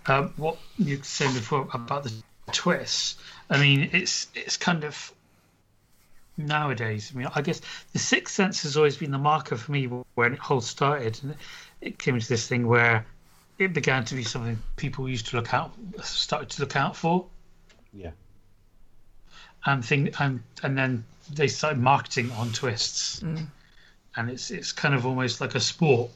S6: Um, what you saying before about the twists, I mean, it's it's kind of nowadays. I mean, I guess the Sixth Sense has always been the marker for me when it all started, and it came into this thing where it began to be something people used to look out, started to look out for,
S4: Yeah.
S6: and thing, and and then they started marketing on twists, mm. and it's it's kind of almost like a sport.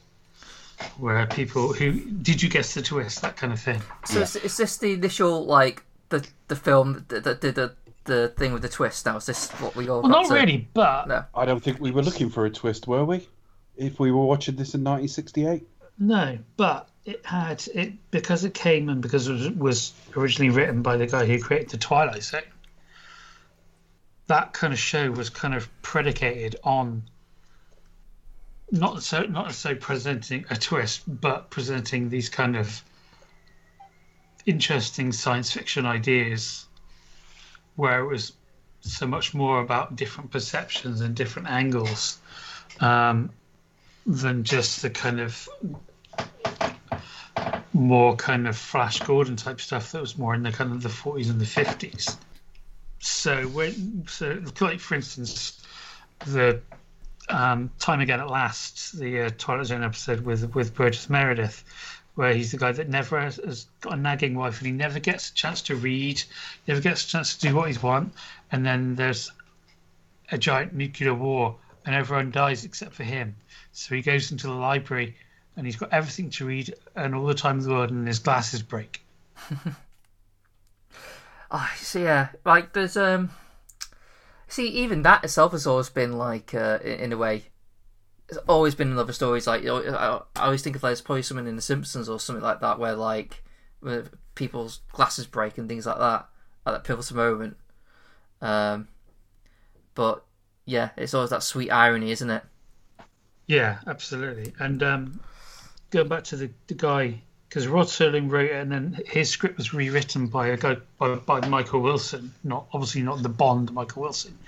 S6: Where people who did you guess the twist that kind of thing?
S5: So is, is this the initial like the the film that that did the, the thing with the twist. That was this what we all?
S6: Well,
S5: got
S6: not
S5: to-
S6: really, but
S5: No.
S4: I don't think we were looking for a twist, were we? If we were watching this in 1968?
S6: No, but it had it because it came and because it was, was originally written by the guy who created the Twilight Zone. That kind of show was kind of predicated on not so not so presenting a twist, but presenting these kind of interesting science fiction ideas, where it was so much more about different perceptions and different angles. Um, than just the kind of more kind of Flash Gordon type stuff that was more in the kind of the 40s and the 50s. So when so like for instance the um, time again at last the uh, Twilight Zone episode with with Burgess Meredith where he's the guy that never has, has got a nagging wife and he never gets a chance to read, never gets a chance to do what he's want, and then there's a giant nuclear war and everyone dies except for him. So he goes into the library and he's got everything to read and all the time in the world, and his glasses break.
S5: Oh, so yeah, like there's um, see even that itself has always been like uh, in, in a way, it's always been in other stories. Like I always think of like there's probably someone in The Simpsons or something like that where like where people's glasses break and things like that at that pivotal moment. Um, but yeah, it's always that sweet irony, isn't it?
S6: Yeah, absolutely. And um, going back to the, the guy, because Rod Serling wrote it, and then his script was rewritten by a guy by, by Michael Wilson. Not obviously not the Bond Michael Wilson,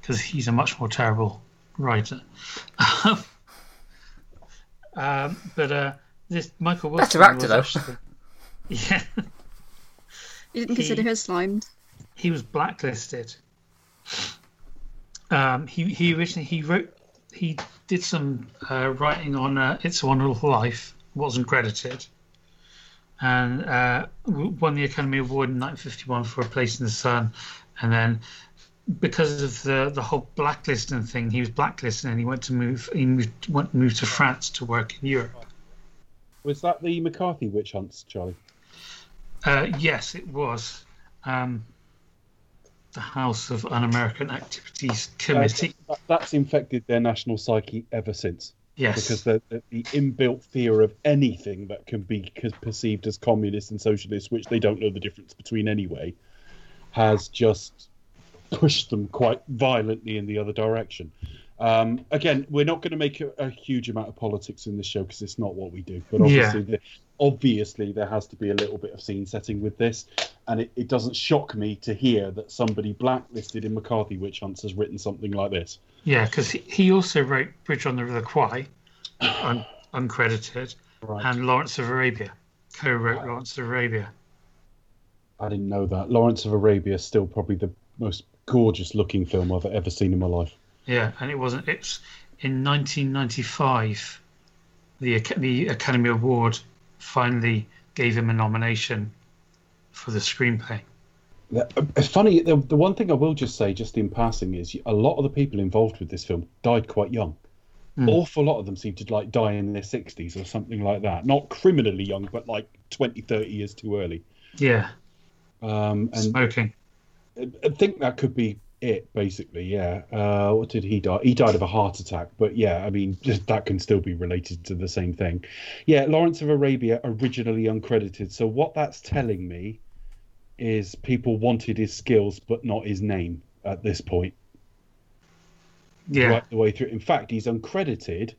S6: because he's a much more terrible writer. um, but uh, this Michael Wilson,
S5: Better actor,
S6: was
S5: though.
S6: actually- yeah,
S3: You didn't consider
S6: He-
S3: his slimed.
S6: he was blacklisted. Um, he he originally he wrote he did some uh, writing on uh, It's a Wonderful Life, wasn't credited, and uh, won the Academy Award in 1951 for A Place in the Sun, and then because of the the whole blacklisting thing, he was blacklisted and he went to move he moved went moved to France to work in Europe.
S4: Was that the McCarthy witch hunts, Charlie?
S6: Uh, yes, it was. Um, the House of Un-American Activities Committee.
S4: That- that's infected their national psyche ever since.
S6: yes.
S4: Because the, the, the inbuilt fear of anything that can be perceived as communist and socialist, which they don't know the difference between anyway, has just pushed them quite violently in the other direction. Um, again, we're not going to make a, a huge amount of politics in this show because it's not what we do. But
S6: Yeah.
S4: obviously, the, obviously, there has to be a little bit of scene setting with this, and it, it doesn't shock me to hear that somebody blacklisted in McCarthy witch hunts has written something like this.
S6: Yeah, because he, he also wrote Bridge on the River Kwai, un, uncredited,
S4: Right.
S6: and Lawrence of Arabia, co-wrote Lawrence of Arabia.
S4: I didn't know that. Lawrence of Arabia is still probably the most gorgeous looking film I've ever seen in my life.
S6: Yeah, and it wasn't. It's in 1995, the the Academy Award finally gave him a nomination for the screenplay.
S4: It's funny. The, the one thing I will just say, just in passing, is a lot of the people involved with this film died quite young.
S6: Hmm.
S4: Awful lot of them seem to like die in their sixties or something like that. Not criminally young, but like 20, 30 years too early.
S6: Yeah,
S4: Um, and
S6: smoking.
S4: I think that could be it, basically. Yeah. Uh, what did he die? He died of a heart attack. But yeah, I mean, just, that can still be related to the same thing. Yeah, Lawrence of Arabia originally uncredited. So what that's telling me is people wanted his skills, but not his name at this point.
S6: Yeah,
S4: Right the way through. In fact, he's uncredited.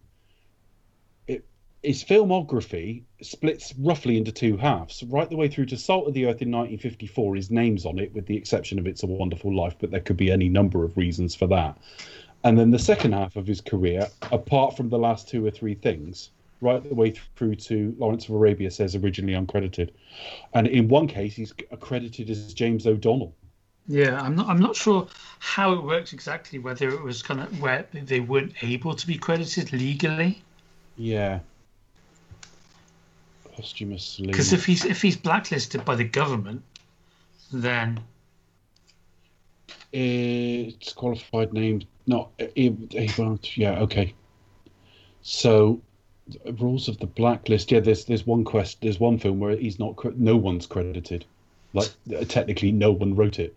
S4: His filmography splits roughly into two halves. Right the way through to Salt of the Earth in 1954, his name's on it, with the exception of It's a Wonderful Life, but there could be any number of reasons for that. And then the second half of his career, apart from the last two or three things, right the way through to Lawrence of Arabia says originally uncredited. And in one case, he's accredited as James O'Donnell.
S6: yeah. I'm not. I'm not sure how it works exactly. Whether it was kind of where they weren't able to be credited legally.
S4: Yeah. Posthumously.
S6: Because if he's if he's blacklisted by the government, then
S4: It's qualified name. Not he, he won't. Yeah. Okay. So, rules of the blacklist. Yeah. There's there's one quest. There's one film where he's not. No one's credited. Like uh, technically, no one wrote it.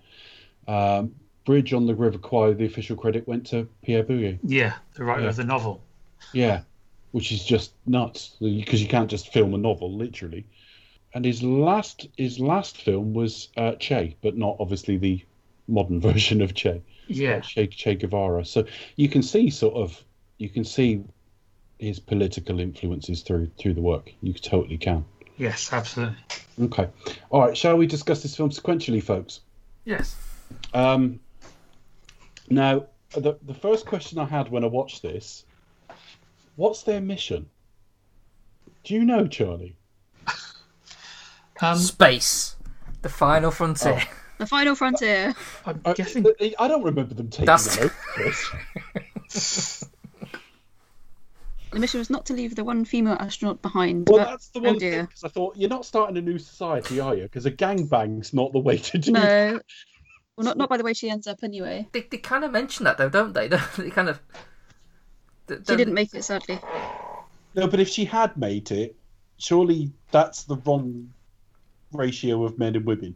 S4: Um, Bridge on the River Kwai. The official credit went to Pierre Boulle.
S6: yeah, the writer
S4: Yeah.
S6: of the novel.
S4: Yeah, which is just nuts because you can't just film a novel literally. And his last his last film was uh, Che, but not obviously the modern version of Che.
S6: Yeah,
S4: Che, che Guevara. So you can see sort of you can see his political influences through through the work. You totally can.
S6: yes, absolutely.
S4: Okay, all right. Shall we discuss this film sequentially, folks?
S6: Yes.
S4: Um, now, the the first question I had when I watched this, what's their mission? Do you know, Charlie?
S6: Um,
S5: Space, the final frontier.
S3: The Final Frontier.
S6: I'm
S4: I,
S6: guessing.
S4: I don't remember them taking
S5: That's-
S4: an oath for.
S3: The mission was not to leave the one female astronaut behind.
S4: Well,
S3: but-
S4: that's the
S3: oh
S4: one thing
S3: dear.
S4: because I thought you're not starting a new society, are you? Because a gangbang's not the way to do. it.
S3: No. Well, not, not by the way she ends up anyway.
S5: They, they kind of mention that though, don't they? they kind of. They-
S3: She didn't make it, sadly.
S4: No, but if she had made it, surely that's the wrong ratio of men and women.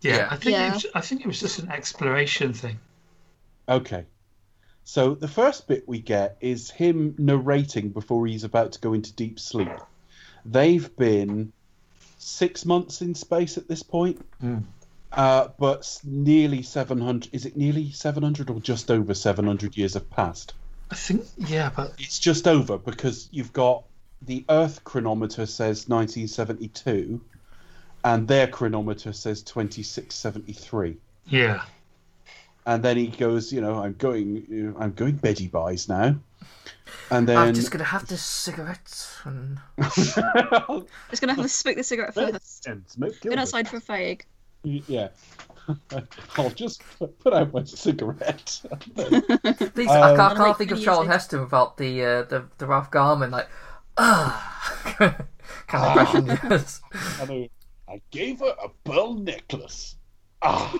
S6: Yeah,
S5: Yeah.
S6: I think
S3: Yeah.
S6: It was, I think it was just an exploration thing.
S4: Okay. So the first bit we get is him narrating before he's about to go into deep sleep. They've been six months in space at this point,
S6: Hmm.
S4: uh, but nearly 700. Is it nearly 700 or just over 700 years have passed?
S6: I think yeah, but
S4: It's just over because you've got the Earth chronometer says 1972, and their chronometer says 2673
S6: yeah,
S4: and then he goes, you know, I'm going, I'm going Betty buys now, and then
S5: I'm just gonna have this cigarette and
S3: Just gonna have to smoke the cigarette first.
S4: and smoke
S3: Been
S4: Gilbert.
S3: outside for a fag.
S4: Yeah, I'll just put out my cigarette.
S5: These, I
S4: Um,
S5: can't, I can't
S3: Like
S5: think of
S3: music.
S5: Charlton Heston without the uh, the the Ralph Garman like ah kind of impression. Yes.
S4: I. I gave her a pearl necklace. Ah.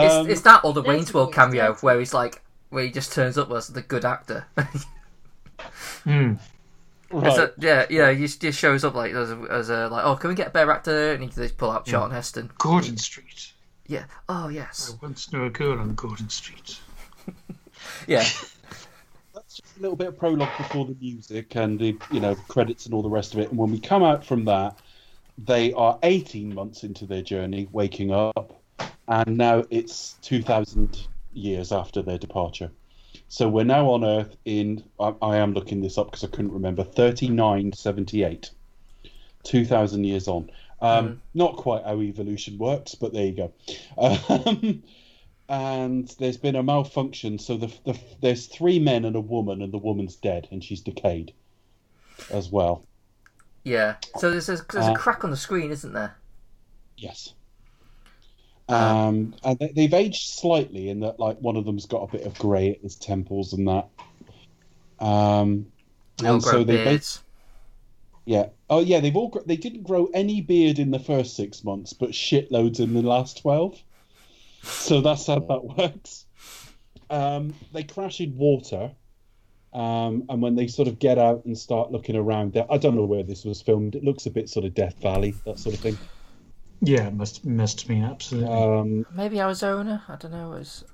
S5: It's,
S4: Um,
S5: it's that or the
S3: Dirty
S5: Wayne's World cameo where he's like where he just turns up as the good actor.
S6: Hmm.
S4: Right.
S5: So, yeah, yeah, he just, just shows up like as a, as a like, oh, can we get a better actor? And he just pull out hmm. Charlton Heston.
S6: Gordon Street.
S5: Yeah. Oh yes.
S6: I
S5: yes.
S6: once knew a girl on Gordon Street.
S5: Yeah.
S4: That's just a little bit of prologue before the music and the you know credits and all the rest of it. And when we come out from that, they are 18 months into their journey, waking up, and now it's 2,000 years after their departure. So we're now on Earth in I, I am looking this up because I couldn't remember 3978. 2,000 years on. Um, Not quite how evolution works, but there you go. Um, and there's been a malfunction. So the, the there's three men and a woman, and the woman's dead, and she's decayed as well.
S5: Yeah. So there's a, there's
S4: Uh,
S5: a crack on the screen, isn't there?
S4: Yes. Um, and they, they've aged slightly in that, like, one of them's got a bit of grey at his temples and that. Um,
S5: They
S4: and so they bas-
S5: beards.
S4: yeah. Oh, yeah. They've all gr- they didn't grow any beard in the first six months, but shitloads in the last twelve. So that's how that works. Um, they crash in water, um, and when they sort of get out and start looking around, there, I don't know where this was filmed. It looks a bit sort of Death Valley, that sort of thing.
S6: Yeah, it must must have been absolutely.
S4: Um,
S5: Maybe Arizona. I don't know. It's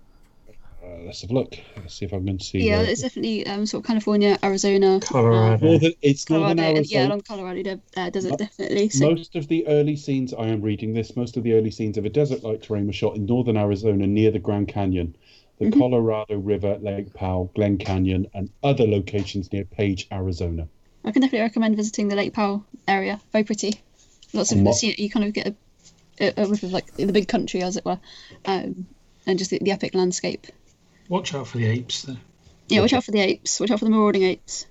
S4: Uh, let's have a look. Let's see if I can see.
S3: Yeah,
S4: where-
S3: it's definitely um, sort of California, Arizona,
S6: Colorado.
S4: Northern, it's
S3: Colorado,
S4: northern
S3: and, yeah, along Colorado de- uh, desert, definitely. So,
S4: Most of the early scenes, I am reading this, most of the early scenes of a desert like terrain were shot in northern Arizona near the Grand Canyon, the
S3: Mm-hmm.
S4: Colorado River, Lake Powell, Glen Canyon, and other locations near Page, Arizona.
S3: I can definitely recommend visiting the Lake Powell area. Very pretty. Lots of
S4: what-
S3: you kind of get a, a, a whiff of like the big country, as it were, um, and just the, the epic landscape.
S6: Watch out for the apes, though.
S3: Yeah, watch out for the apes. Watch out for the marauding apes.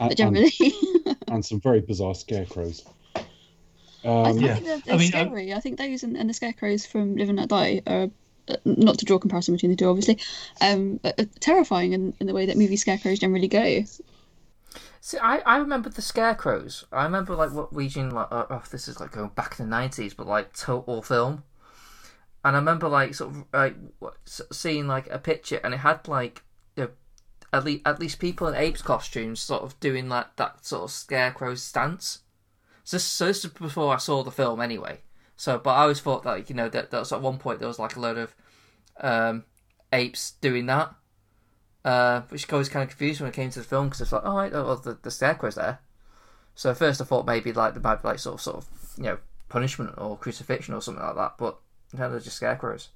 S4: And,
S3: But generally,
S4: and, and some very bizarre scarecrows.
S3: I,
S4: Um,
S3: I
S6: Yeah.
S3: think they're, they're
S6: I mean,
S3: scary. I think those and, and the scarecrows from Live and Let Die are. uh, Not to draw a comparison between the two, obviously, um, but uh, terrifying in, in the way that movie scarecrows generally go.
S5: See, I, I remember the scarecrows. I remember like what region like uh, oh, this is like going back in the nineties, but like total film. And I remember like sort of like seeing like a picture, and it had like you know, at least at least people in apes costumes, sort of doing like that sort of scarecrow stance. So this, so this is before I saw the film anyway. So, but I always thought like you know that, that was at one point there was like a load of um, apes doing that. Uh, which I was kind of confused when it came to the film because it's like, oh, right, oh, well, the, the scarecrow's there. So at first I thought maybe like there might be like sort of sort of you know punishment or crucifixion or something like that, but no, they're just scarecrows.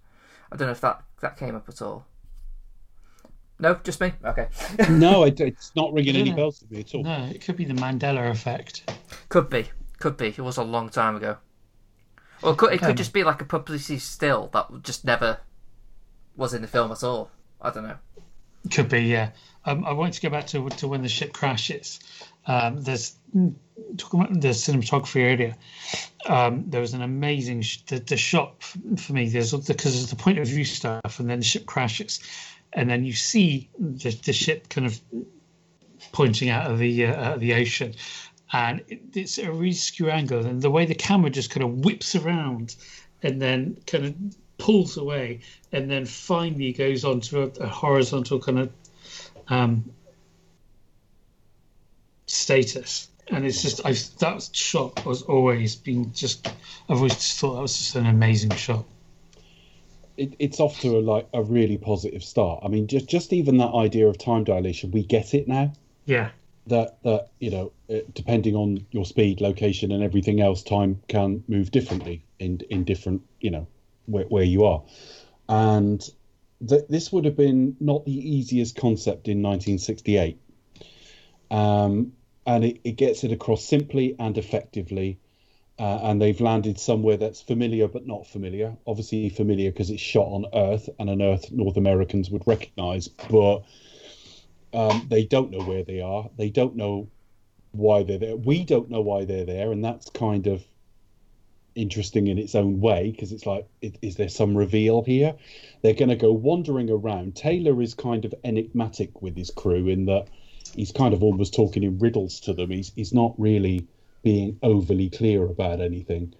S5: I don't know if that that came up at all. No, just me. Okay,
S4: no, it, it's not ringing any bells to me at all.
S6: No, it could be the Mandela effect.
S5: could be, could be. It was a long time ago. Or it could, it could just be like a publicity still that just never was in the film at all. I don't know.
S6: Could be, yeah. Um, I want to go back to to when the ship crashes. Um, there's talking about the cinematography earlier. Um, there was an amazing sh- the, the shot for me. There's because there's the point of view stuff, and then the ship crashes, and then you see the, the ship kind of pointing out of the uh, out of the ocean, and it, it's a really skew angle, and the way the camera just kind of whips around, and then kind of pulls away, and then finally goes onto a, a horizontal kind of um, status. And it's just I've, that shot was always been just I've always just thought that was just an amazing shot.
S4: It, it's off to a, like a really positive start. I mean, just just even that idea of time dilation, we get it now.
S6: Yeah,
S4: that that you know uh, depending on your speed location and everything else time can move differently in in different you know where, where you are and th- this would have been not the easiest concept in 1968 um, and it, it gets it across simply and effectively uh, and they've landed somewhere that's familiar but not familiar obviously familiar because it's shot on earth and an earth north americans would recognize but um, they don't know where they are. They don't know why they're there. We don't know why they're there, and that's kind of interesting in its own way because it's like, is, is there some reveal here? They're going to go wandering around. Taylor is kind of enigmatic with his crew in that he's kind of almost talking in riddles to them. He's he's not really being overly clear about anything.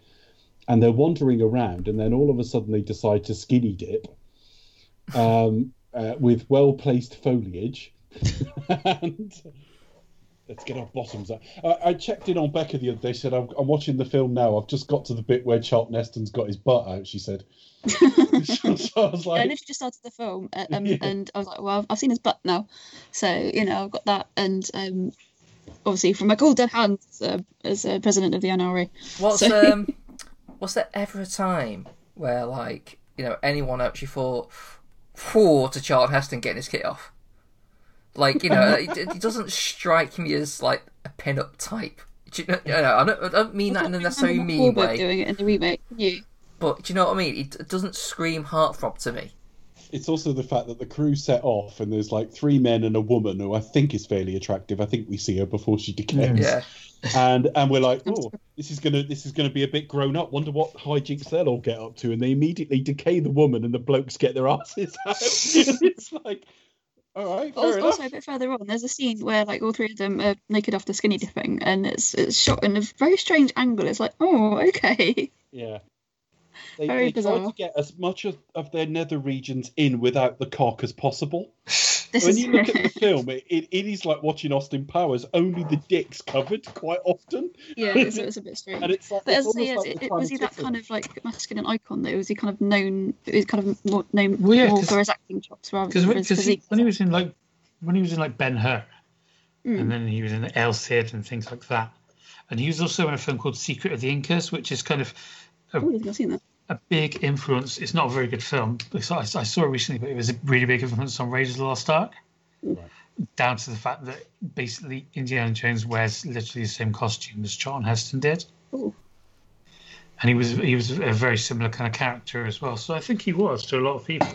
S4: And they're wandering around, and then all of a sudden they decide to skinny dip um, uh, with well placed foliage and let's get our bottoms up. I, I, checked in on Becca the other day. Said I'm, I'm, watching the film now. I've just got to the bit where Charlton Heston's got his butt out. She said. so,
S3: I was like, yeah, I literally just started the film, uh, um, yeah. and I was like, well, I've seen his butt now, so you know I've got that, and um, obviously from my cold dead hands uh, as uh, president of the NRA.
S5: What's so... um, was there ever a time where like you know anyone actually thought, for to Charlton Heston getting his kit off? Like you know, it, it, doesn't strike me as like a pin-up type. Do you know, you know, I, don't, I don't mean that in a necessarily mean way.
S3: Doing it in the remake, you.
S5: But do you know what I mean? It, it doesn't scream heartthrob to me.
S4: It's also the fact that the crew set off and there's like three men and a woman who I think is fairly attractive. I think we see her before she decays.
S5: Yeah.
S4: And and we're like, oh, this is gonna this is gonna be a bit grown up. Wonder what hijinks they'll all get up to. And they immediately decay the woman and the blokes get their asses out. it's like all right. Also,
S3: also, a bit further on, there's a scene where like all three of them are naked after skinny dipping, and it's it's shot in a very strange angle. It's like, oh, okay.
S4: Yeah. They, very they bizarre. try to get as much of, of their nether regions in without the cock as possible. This when you look at the film, it, it, it is like watching Austin Powers. Only the dick's covered quite often.
S3: Yeah, it's, it's a bit strange. and it's like, but as I say, like it, was he that kind of like masculine icon though? Was he kind of known? Was kind of more known well, yeah, more for his acting chops rather than his physique?
S6: When he was in like when he was in like Ben Hur, mm. and then he was in El Cid and things like that. And he was also in a film called Secret of the Incas, which is kind of
S3: a, oh, I've seen that
S6: a big influence. It's not a very good film. I, I saw it recently, but it was a really big influence on Raiders of the Lost Ark. Right. Down to the fact that basically Indiana Jones wears literally the same costume as Charlton Heston did. Ooh. And he was he was a very similar kind of character as well. So I think he was to a lot of people.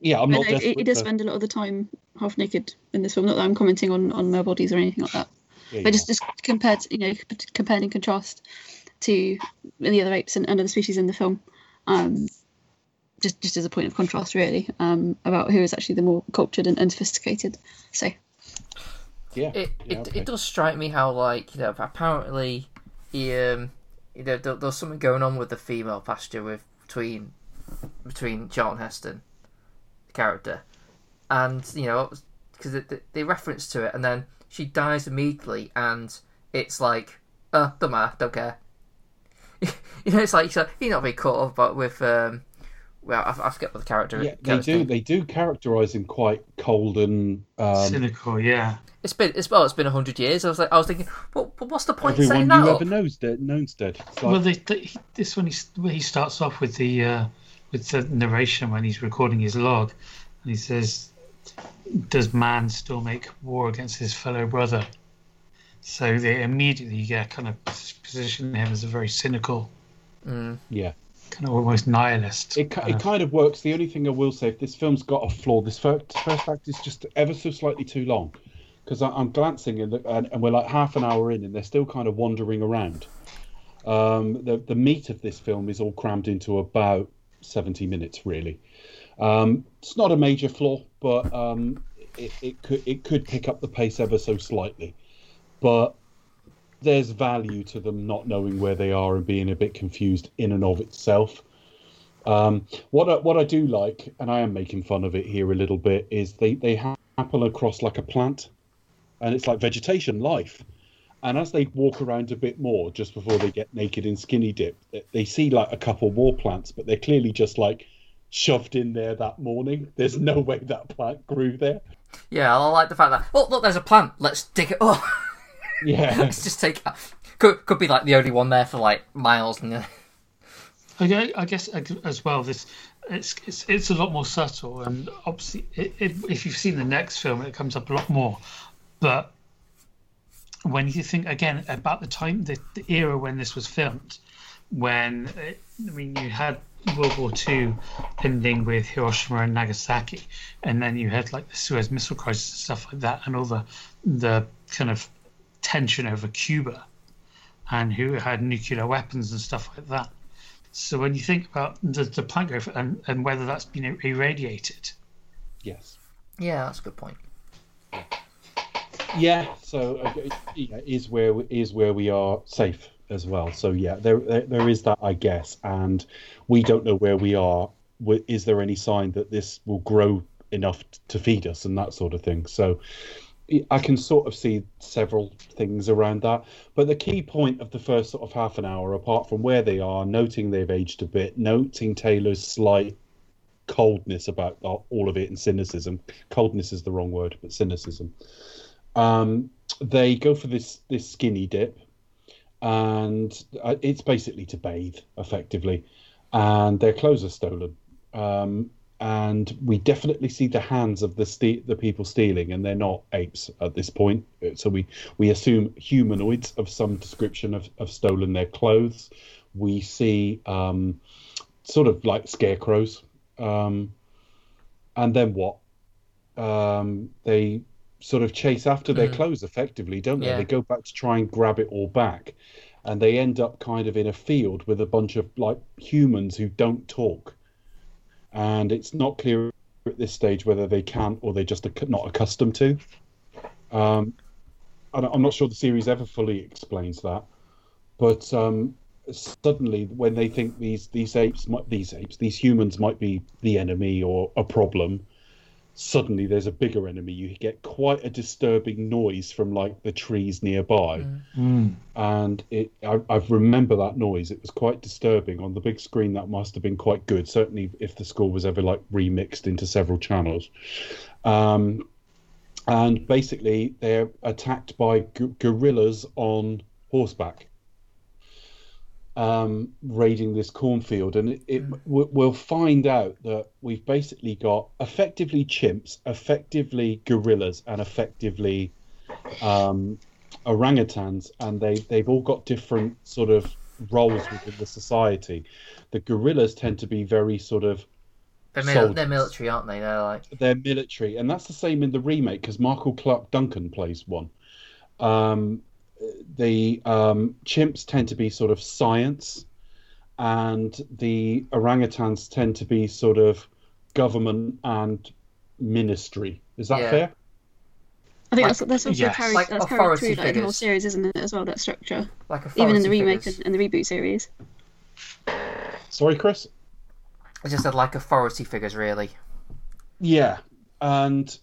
S4: Yeah, I'm not.
S3: He, he does spend a lot of the time half naked in this film. Not that I'm commenting on on male bodies or anything like that, yeah, but just just compared, you know, compared in contrast to the other apes and, and other species in the film um, just just as a point of contrast, really, um, about who is actually the more cultured and, and sophisticated. So,
S4: yeah,
S5: it
S4: yeah,
S5: it,
S4: okay.
S5: it does strike me how like you know apparently he um you know there, there's something going on with the female pasture with between between Charlton Heston, the character, and you know because they, they reference to it, and then she dies immediately, and it's like, uh, don't matter, don't care. you know, it's like so he's not very caught up, but with um, well, I, I forget what the character.
S4: Yeah, they do. Name. They do characterize him quite cold and um,
S6: cynical. Yeah,
S5: it's been it's well, it's been hundred years. I was like, I was thinking, well, what's the point?
S4: Everyone
S5: you
S4: ever knows dead, known's dead.
S6: Like... Well, they, they, this one he he starts off with the uh, with the narration when he's recording his log, and he says, "Does man still make war against his fellow brother?" So they immediately get kind of position him as a very cynical,
S5: mm.
S4: yeah,
S6: kind of almost nihilist.
S4: It, it kind of works. The only thing I will say, if this film's got a flaw, this first, first act is just ever so slightly too long. Because I'm glancing and, and, and, we're like half an hour in, and they're still kind of wandering around. Um, the the meat of this film is all crammed into about 70 minutes, really. Um, it's not a major flaw, but um, it, it could it could pick up the pace ever so slightly, but there's value to them not knowing where they are and being a bit confused in and of itself. Um, what I, what I do like, and I am making fun of it here a little bit, is they they happen across like a plant, and it's like vegetation, life. And as they walk around a bit more, just before they get naked and skinny dip, they see like a couple more plants, but they're clearly just like shoved in there that morning. There's no way that plant grew there.
S5: Yeah, I like the fact that oh look, there's a plant. Let's dig it up.
S4: Yeah,
S5: Let's just take could could be like the only one there for like miles. And uh,
S6: I I guess as well, this it's it's, it's a lot more subtle, and obviously, it, it, if you've seen the next film, it comes up a lot more. But when you think again about the time, the, the era when this was filmed, when it, I mean, you had World War Two ending with Hiroshima and Nagasaki, and then you had like the Suez Missile Crisis and stuff like that, and all the the kind of tension over Cuba, and who had nuclear weapons and stuff like that. So when you think about the, the plant growth and, and whether that's been irradiated,
S4: yes.
S5: yeah, that's a good point.
S4: Yeah, so uh, yeah, is where is where we are safe as well. So yeah, there, there there is that, I guess, and we don't know where we are. Is there any sign that this will grow enough t- to feed us and that sort of thing? So I can sort of see several things around that. But the key point of the first sort of half an hour, apart from where they are, noting they've aged a bit, noting Taylor's slight coldness about all of it and cynicism. Coldness is the wrong word, but cynicism um, they go for this this skinny dip, and uh, it's basically to bathe effectively, and their clothes are stolen. Um, and we definitely see the hands of the ste- the people stealing, and they're not apes at this point. So we we assume humanoids of some description have, have stolen their clothes. We see um, sort of like scarecrows, um, and then what? Um, they sort of chase after their
S5: Mm.
S4: clothes effectively, don't they?
S5: Yeah.
S4: They go back to try and grab it all back. And they end up kind of in a field with a bunch of like humans who don't talk. And it's not clear at this stage whether they can or they're just not accustomed to. Um, I'm not sure the series ever fully explains that. But um, suddenly, when they think these these apes, might, these apes, these humans might be the enemy or a problem, suddenly there's a bigger enemy. You get quite a disturbing noise from like the trees nearby, and it I, I remember that noise. It was quite disturbing on the big screen. That must have been quite good. Certainly, if the score was ever like remixed into several channels. Um, and basically, they're attacked by gu- gorillas on horseback. Um, raiding this cornfield, and it, it we- we'll find out that we've basically got effectively chimps, effectively gorillas, and effectively um, orangutans, and they they've all got different sort of roles within the society. The gorillas tend to be very sort of
S5: They're, mil- they're military, aren't they? They're like
S4: they're military, and that's the same in the remake because Michael Clarke Duncan plays one. Um, the um, chimps tend to be sort of science, and the orangutans tend to be sort of government and ministry. Is that
S5: Yeah.
S4: fair?
S3: I think
S5: Like-
S3: that's that's also
S6: yes.
S3: carried
S5: Like
S3: that's carried through like, the whole series, isn't it? As well, that structure,
S5: like a
S3: even in the remake and, and the reboot series.
S4: Sorry, Chris.
S5: I just said like authority figures, really.
S4: Yeah, and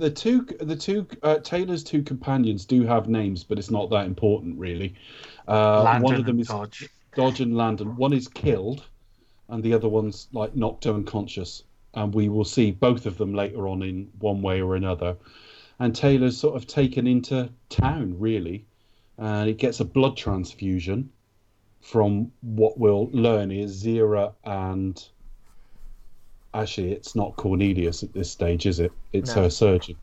S4: the two the two uh, Taylor's two companions do have names, but it's not that important really. Uh, one of them is
S6: Dodge.
S4: Dodge and Landon. One is killed, and the other one's like knocked unconscious. And we will see both of them later on in one way or another. And Taylor's sort of taken into town really, and he gets a blood transfusion from what we'll learn is Zira and actually it's not Cornelius at this stage, is it? It's
S5: No.
S4: her surgeon.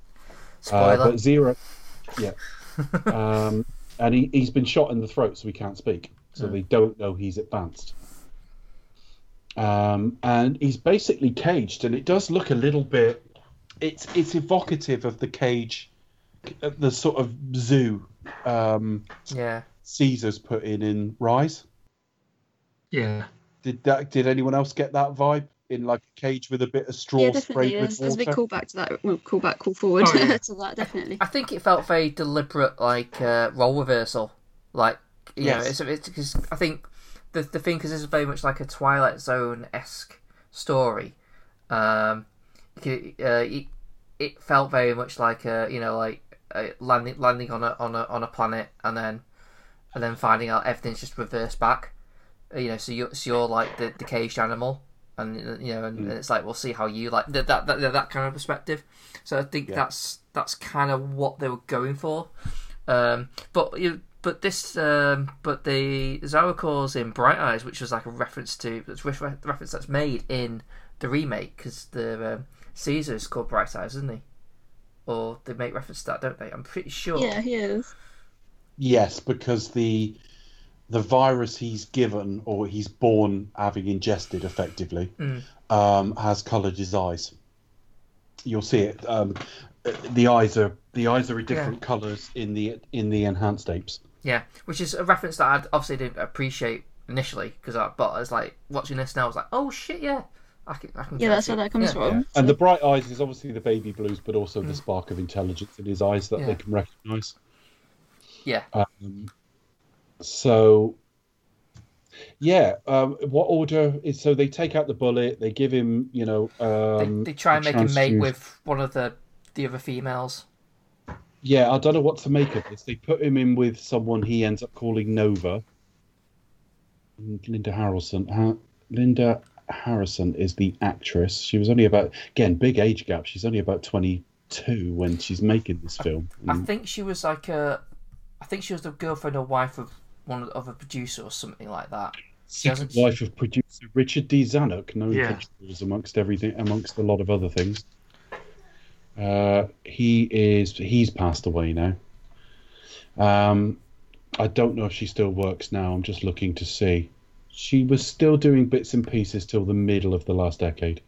S5: Spoiler.
S4: Uh, but Zira, yeah. um, and he, he's been shot in the throat, so he can't speak. So they don't know he's advanced. Um, and he's basically caged, and it does look a little bit. It's it's evocative of the cage, uh, the sort of zoo um,
S5: yeah.
S4: Caesar's put in in Rise.
S6: Yeah.
S4: Did that? Did anyone else get that vibe? In like a cage with a bit of straw
S3: Yeah, definitely.
S4: sprayed
S3: There's,
S4: with
S3: there's a big callback to that. Well, callback, call forward
S6: Oh, yeah.
S3: to that, definitely.
S5: I think it felt very deliberate, like uh, role reversal. Like you
S4: Yes.
S5: know, it's because I think the the thing because this is very much like a Twilight Zone esque story. Um, you uh, it, it felt very much like a you know like uh, landing landing on a on a on a planet and then and then finding out everything's just reversed back. You know, so you're so you're like the, the caged animal, and uh, you know, and it's like we'll see how you like that that that, that kind of perspective. So I think
S4: Yeah.
S5: that's that's kind of what they were going for. Um, but you but this um, but the Zira calls in Bright Eyes, which was like a reference to that's re- reference that's made in the remake because the um, Caesar is called Bright Eyes, isn't he? Or they make reference to that, don't they? I'm pretty sure.
S3: Yeah, he is.
S4: Yes, because the the virus he's given or he's born having ingested effectively
S5: Mm.
S4: um, has coloured his eyes. You'll see it. Um, the eyes are the eyes are different colours in the in the enhanced apes.
S5: Yeah, which is a reference that I obviously didn't appreciate initially because I but I was like watching this now. I was like, oh shit, yeah, I can, I can.
S3: Yeah, that's
S5: see
S3: where that comes
S5: Yeah.
S3: from.
S4: And the bright eyes is obviously the baby blues, but also the spark of intelligence in his eyes that
S5: Mm. Yeah.
S4: they can recognise.
S5: Yeah,
S4: Um, so, yeah, um, what order is so they take out the bullet, they give him, you know, um,
S5: they, they try and make him mate with one of the the other females.
S4: Yeah, I don't know what to make of this. They put him in with someone he ends up calling Nova. Linda Harrison. Ha- Linda Harrison is the actress. She was only about again big age gap. She's only about twenty two when she's making this film.
S5: I
S4: And-
S5: think she was like a, I think she was the girlfriend or wife of one of, of a producer or something like that.
S4: Second
S5: doesn't-
S4: wife of producer Richard D. Zanuck, known
S6: Yeah.
S4: for amongst everything, amongst a lot of other things. Uh, he is he's passed away now. Um, I don't know if she still works now. I'm just looking to see. She was still doing bits and pieces till the middle of the last decade.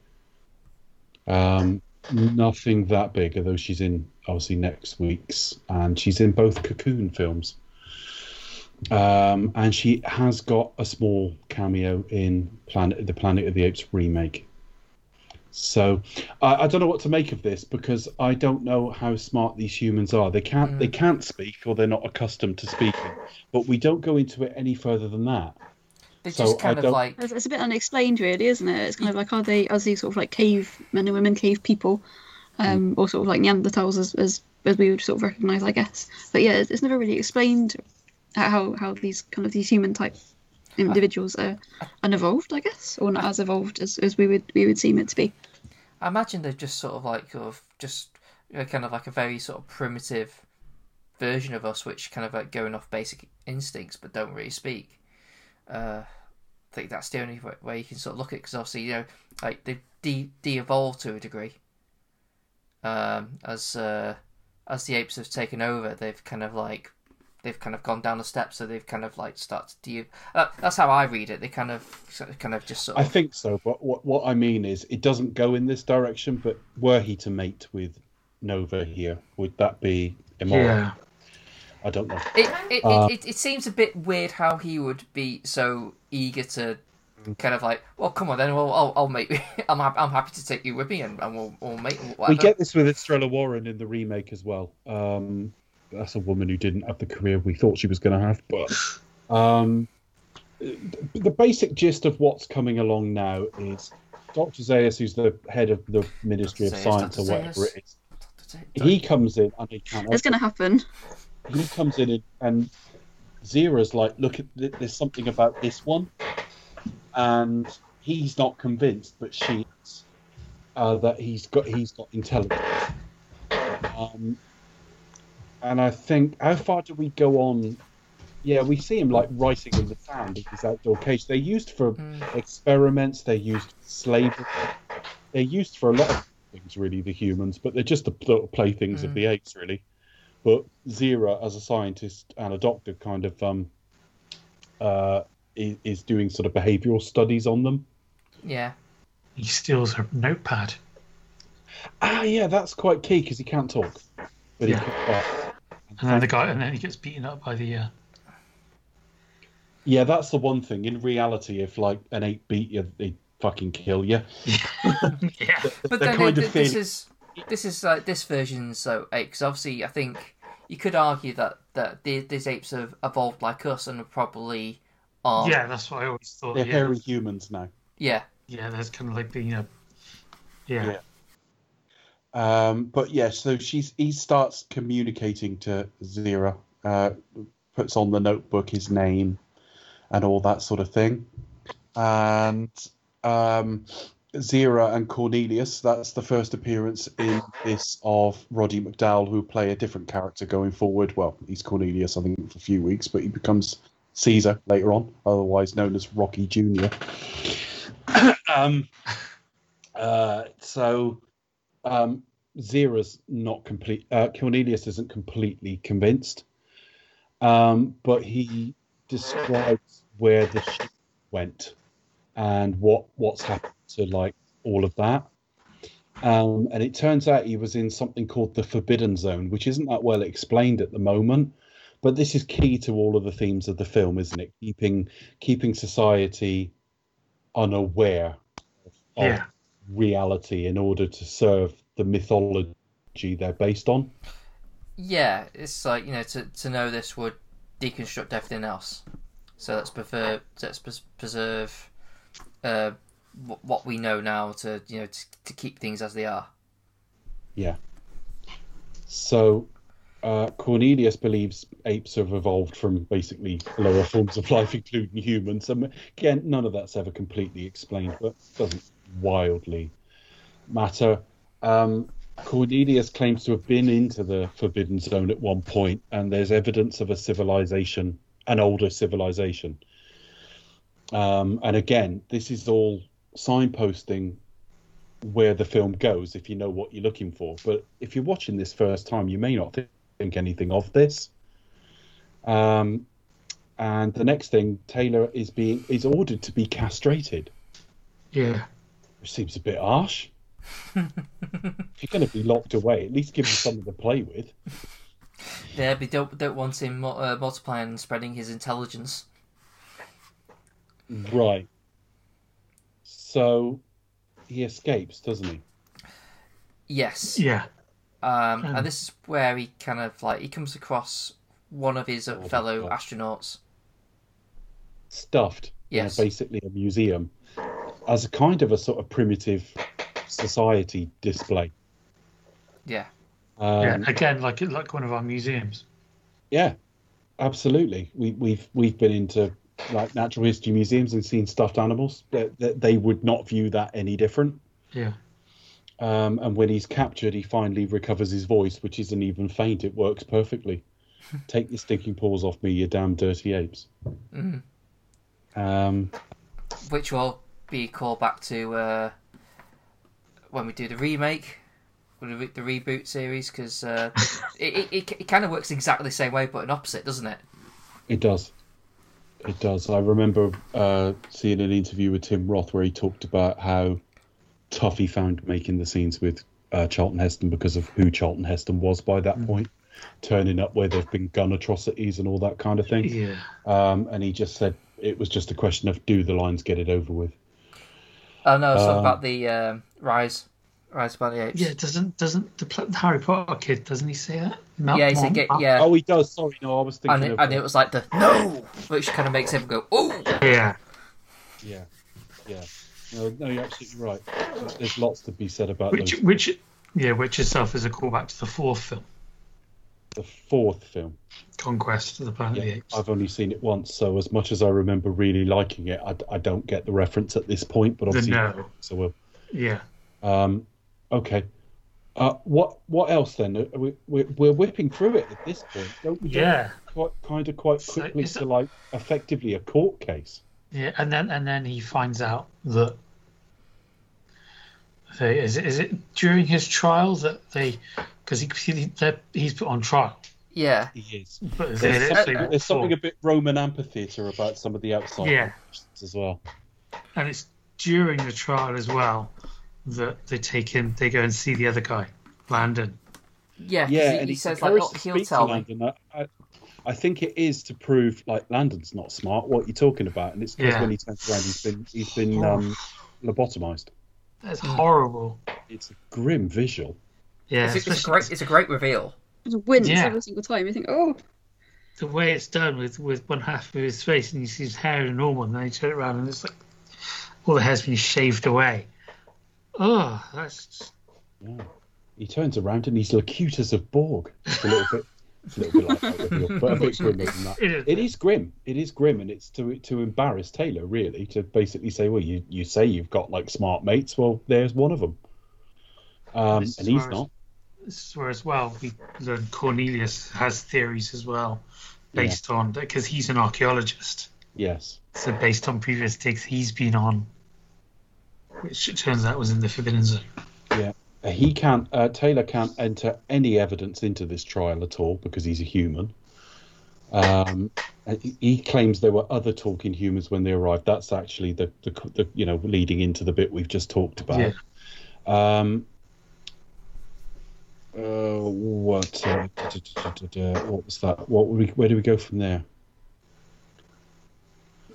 S4: Um, nothing that big, although she's in obviously next week's, and she's in both Cocoon films. Um, and she has got a small cameo in Planet the Planet of the Apes remake. So I, I don't know what to make of this because I don't know how smart these humans are. They can't they can't speak or they're not accustomed to speaking. But we don't go into it any further than that.
S5: They
S4: So,
S5: just
S4: I
S5: kind of
S4: don't-
S5: like
S3: It's, it's a bit unexplained, really, isn't it? It's kind of like are they are these sort of like cave men and women, cave people, um, or sort of like Neanderthals as, as as we would sort of recognise, I guess. But yeah, it's, it's never really explained how how these kind of these human type individuals are unevolved, I guess, or not as evolved as, as we would we would seem it to be.
S5: I imagine they're just sort of like sort of just kind of like a very sort of primitive version of us, which kind of like going off basic instincts but don't really speak. Uh, I think that's the only way- you can sort of look at it because obviously you know like they de de evolved to a degree. Um, as uh, as the apes have taken over, they've kind of like they've kind of gone down the steps, so they've kind of like started to de. Uh, that's how I read it. They kind of kind of just sort
S4: I think so, but what what I mean is it doesn't go in this direction. But were he to mate with Nova here, would that be immoral?
S6: Yeah.
S4: I don't know.
S5: It it,
S4: Uh,
S5: it, it it seems a bit weird how he would be so eager to kind of like, well, come on then, well, I'll, I'll make, I'm, hap- I'm happy to take you with me and, and we'll, we'll make whatever.
S4: We get this with Estella Warren in the remake as well. Um, that's a woman who didn't have the career we thought she was going to have. But um, the basic gist of what's coming along now is Dr. Zaius, who's the head of the Ministry of
S5: Zaius,
S4: Science
S5: Dr.
S4: or whatever
S5: Zaius.
S4: it is, he comes in and he can't.
S3: It's going to happen.
S4: he comes in and, and Zira's like, look at th- there's something about this one, and he's not convinced, but she is, uh, that he's got he's got intelligence. Um, and I think how far do we go on? Yeah, we see him like writing in the sand in his outdoor cage. They're used for experiments. They're used for slavery. They're used for a lot of things, really. The humans, but they're just the little playthings of the apes, really but Zira, as a scientist and a doctor, kind of um, uh, is, is doing sort of behavioural studies on them.
S5: Yeah.
S6: He steals her notepad.
S4: Ah, yeah, that's quite key because he can't talk, but
S6: Yeah.
S4: he can. Uh,
S6: And then the guy, and then he gets beaten up by the. Uh,
S4: yeah, that's the one thing. In reality, if like an ape beat you, they fucking kill you.
S6: yeah.
S5: But then
S4: kind
S5: th-
S4: of
S5: this
S4: feeling-
S5: is this is like this version so because obviously I think you could argue that that the, these apes have evolved like us and are probably are
S6: Yeah, that's what I always thought.
S4: They're
S6: yeah.
S4: hairy humans now.
S5: yeah
S6: yeah, there's kind of like being a. Yeah.
S4: Yeah. Um, but yeah, so she's he starts communicating to Zira, uh, puts on the notebook his name and all that sort of thing, and um, Zira and Cornelius. That's the first appearance in this of Roddy McDowall, who play a different character going forward. Well, he's Cornelius, I think, for a few weeks, but he becomes Caesar later on, otherwise known as Rocky Junior. um, uh, so um, not complete. Uh, Cornelius isn't completely convinced, um, but he describes where the ship went and what what's happened to like all of that. Um, and it turns out he was in something called the Forbidden Zone, which isn't that well explained at the moment. But this is key to all of the themes of the film, isn't it? Keeping keeping society unaware of
S6: Yeah.
S4: Reality in order to serve the mythology they're based on.
S5: yeah it's like you know to to know this would deconstruct everything else so let's prefer let's preserve uh wh- what we know now to you know to, to keep things as they are
S4: Yeah. So uh, Cornelius believes apes have evolved from basically lower forms of life, including humans. And again, none of that's ever completely explained, but doesn't wildly matter. Um, Cornelius claims to have been into the Forbidden Zone at one point, and there's evidence of a civilization, an older civilization. Um, and again, this is all signposting where the film goes if you know what you're looking for. But if you're watching this first time, you may not think anything of this. Um, and the next thing, Taylor is being is ordered to be castrated,
S6: Yeah.
S4: Which seems a bit harsh. if you're going to be locked away, at least give him something to play with.
S5: yeah we don't don't want him uh, multiplying and spreading his intelligence
S4: Right. So he escapes, doesn't he?
S5: yes
S6: Yeah.
S5: Um, and this is where he kind of like he comes across one of his uh,
S4: Oh,
S5: fellow astronauts.
S4: Stuffed. in
S5: Yes.
S4: basically a museum as a kind of a sort of primitive society display.
S5: Yeah,
S4: Um,
S6: yeah. Again, like like one of our museums.
S4: Yeah, absolutely. We, we've we've been into like natural history museums and seen stuffed animals. They, they, they would not view that any different.
S6: Yeah.
S4: Um, and when he's captured, he finally recovers his voice, which isn't even faint. It works perfectly. Take your stinking paws off me, you damn dirty apes.
S5: Mhm.
S4: Um,
S5: which will be called back to uh, when we do the remake, the, re- the reboot series, because uh, it, it, it, it kind of works exactly the same way, but an opposite, doesn't it?
S4: it does. It does. I remember uh, seeing an interview with Tim Roth where he talked about how tough he found making the scenes with uh, Charlton Heston because of who Charlton Heston was by that point, turning up where there've been gun atrocities and all that kind of thing.
S6: Yeah.
S4: Um, and he just said it was just a question of do the lines get it over with.
S5: Oh no, it's
S4: Um,
S5: about the um, rise, rise by the apes.
S6: Yeah. Doesn't doesn't the, the Harry Potter kid doesn't he say it? No,
S5: yeah, he said,
S6: Mom,
S5: get, yeah,
S4: Oh, he does. Sorry, no, I was thinking
S5: and it,
S4: of.
S5: and it was like the no, which kind of makes him go, oh,
S6: Yeah.
S4: Yeah, yeah. No, no, you're absolutely right. There's lots to be said about
S6: Which
S4: those.
S6: which yeah, which itself is a callback to the fourth film,
S4: The fourth film.
S6: Conquest of the Planet of the Apes.
S4: I've only seen it once, so as much as I remember really liking it, I, I don't get the reference at this point. But obviously,
S6: no.
S4: so we'll.
S6: Yeah.
S4: Um, okay. Uh, what what else then? Uh, We, we, we're whipping through it at this point, don't we?
S6: Yeah.
S4: Quite kind of quite quickly
S6: is
S4: to like effectively a court case.
S6: Yeah, and then and then he finds out that they is it, is it during his trial that they because he, he they're- he's put on trial,
S5: yeah,
S4: He is.
S6: but
S4: There's,
S6: they,
S4: something,
S6: they-
S4: there's something a bit Roman amphitheater about some of the outside
S6: Yeah.
S4: as well.
S6: and it's during the trial as well that they take him. They go and see the other guy, Landon.
S5: yeah. 'cause
S4: Yeah,
S5: he,
S4: and
S5: he
S4: he
S5: says like,
S4: prefers
S5: oh,
S4: to
S5: he'll
S4: speak to
S5: tell me.
S4: Landon. I, I, I think it is to prove like Landon's not smart. What you're talking about, and it's because
S6: Yeah.
S4: when he turns around, he's been he's been um, lobotomized.
S6: That's horrible.
S4: It's a grim visual.
S6: Yeah,
S5: It's, it's a great. It's a great reveal.
S3: It's a wince
S6: Yeah.
S3: every single time. You think, oh,
S6: the way it's done with, with one half of his face, and you see his hair is normal, and then you turn it around, and it's like all the hair's been shaved away. Oh, that's just,
S4: Yeah. He turns around and he's Locutus of Borg. It's a little bit, it's a little bit like that but a bit grimmer than that.
S6: it is.
S4: It is grim. It is grim, and it's to to embarrass Taylor really to basically say, well, you you say you've got like smart mates. Well, there's one of them, um, and he's
S6: where-
S4: not.
S6: This is where as well we learn Cornelius has theories as well, based on because he's an archaeologist.
S4: Yes.
S6: So based on previous digs he's been on, which it turns out was in the Forbidden Zone.
S4: Uh, He can't. Uh, Taylor can't enter any evidence into this trial at all because he's a human. Um, he- he claims there were other talking humans when they arrived. That's actually the, the, the you know leading into the bit we've just talked about. Um, uh, what? Uh, da- da- da- da- da- what was that? What? We, where do we go from there?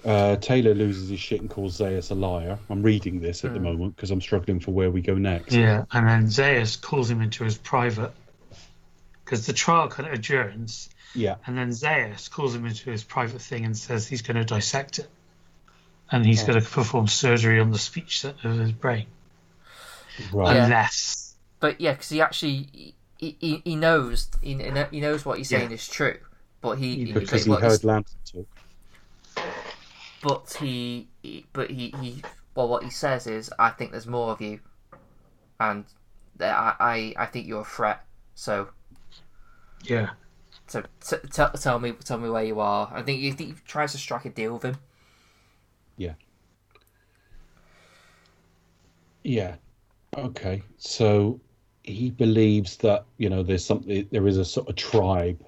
S4: Uh, Taylor loses his shit and calls Zaius a liar. I'm reading this at the
S5: Hmm.
S4: moment because I'm struggling for where we go next.
S6: Yeah, and then Zaius calls him into his private because the trial kind of adjourns,
S4: Yeah.
S6: and then Zaius calls him into his private thing and says he's going to dissect it, and he's
S4: Oh.
S6: going to perform surgery on the speech center of his brain,
S4: Right.
S5: Yeah.
S6: unless
S5: But yeah, because he actually he, he, he knows he, he knows what he's saying is true, but he,
S6: He-
S4: Because he
S5: what he's-
S4: heard Landon talk.
S5: But he, he but he, he well what he says is I think there's more of you, and I I, I think you're a threat. So
S6: yeah,
S5: so t- t- tell me tell me where you are. I think he, he tries to strike a deal with him.
S4: Yeah. Yeah. Okay. So he believes that you know there's something there is a sort of tribe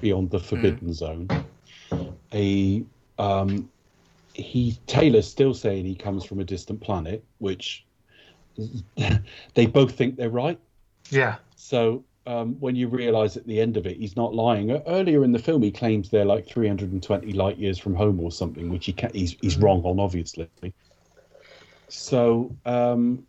S4: beyond the forbidden zone. A um, he Taylor's still saying he comes from a distant planet, which they both think they're right.
S6: yeah,
S4: So um, when you realise at the end of it, he's not lying. E- Earlier in the film, he claims they're like 320 light years from home or something, which he he's, he's wrong on, obviously. So um,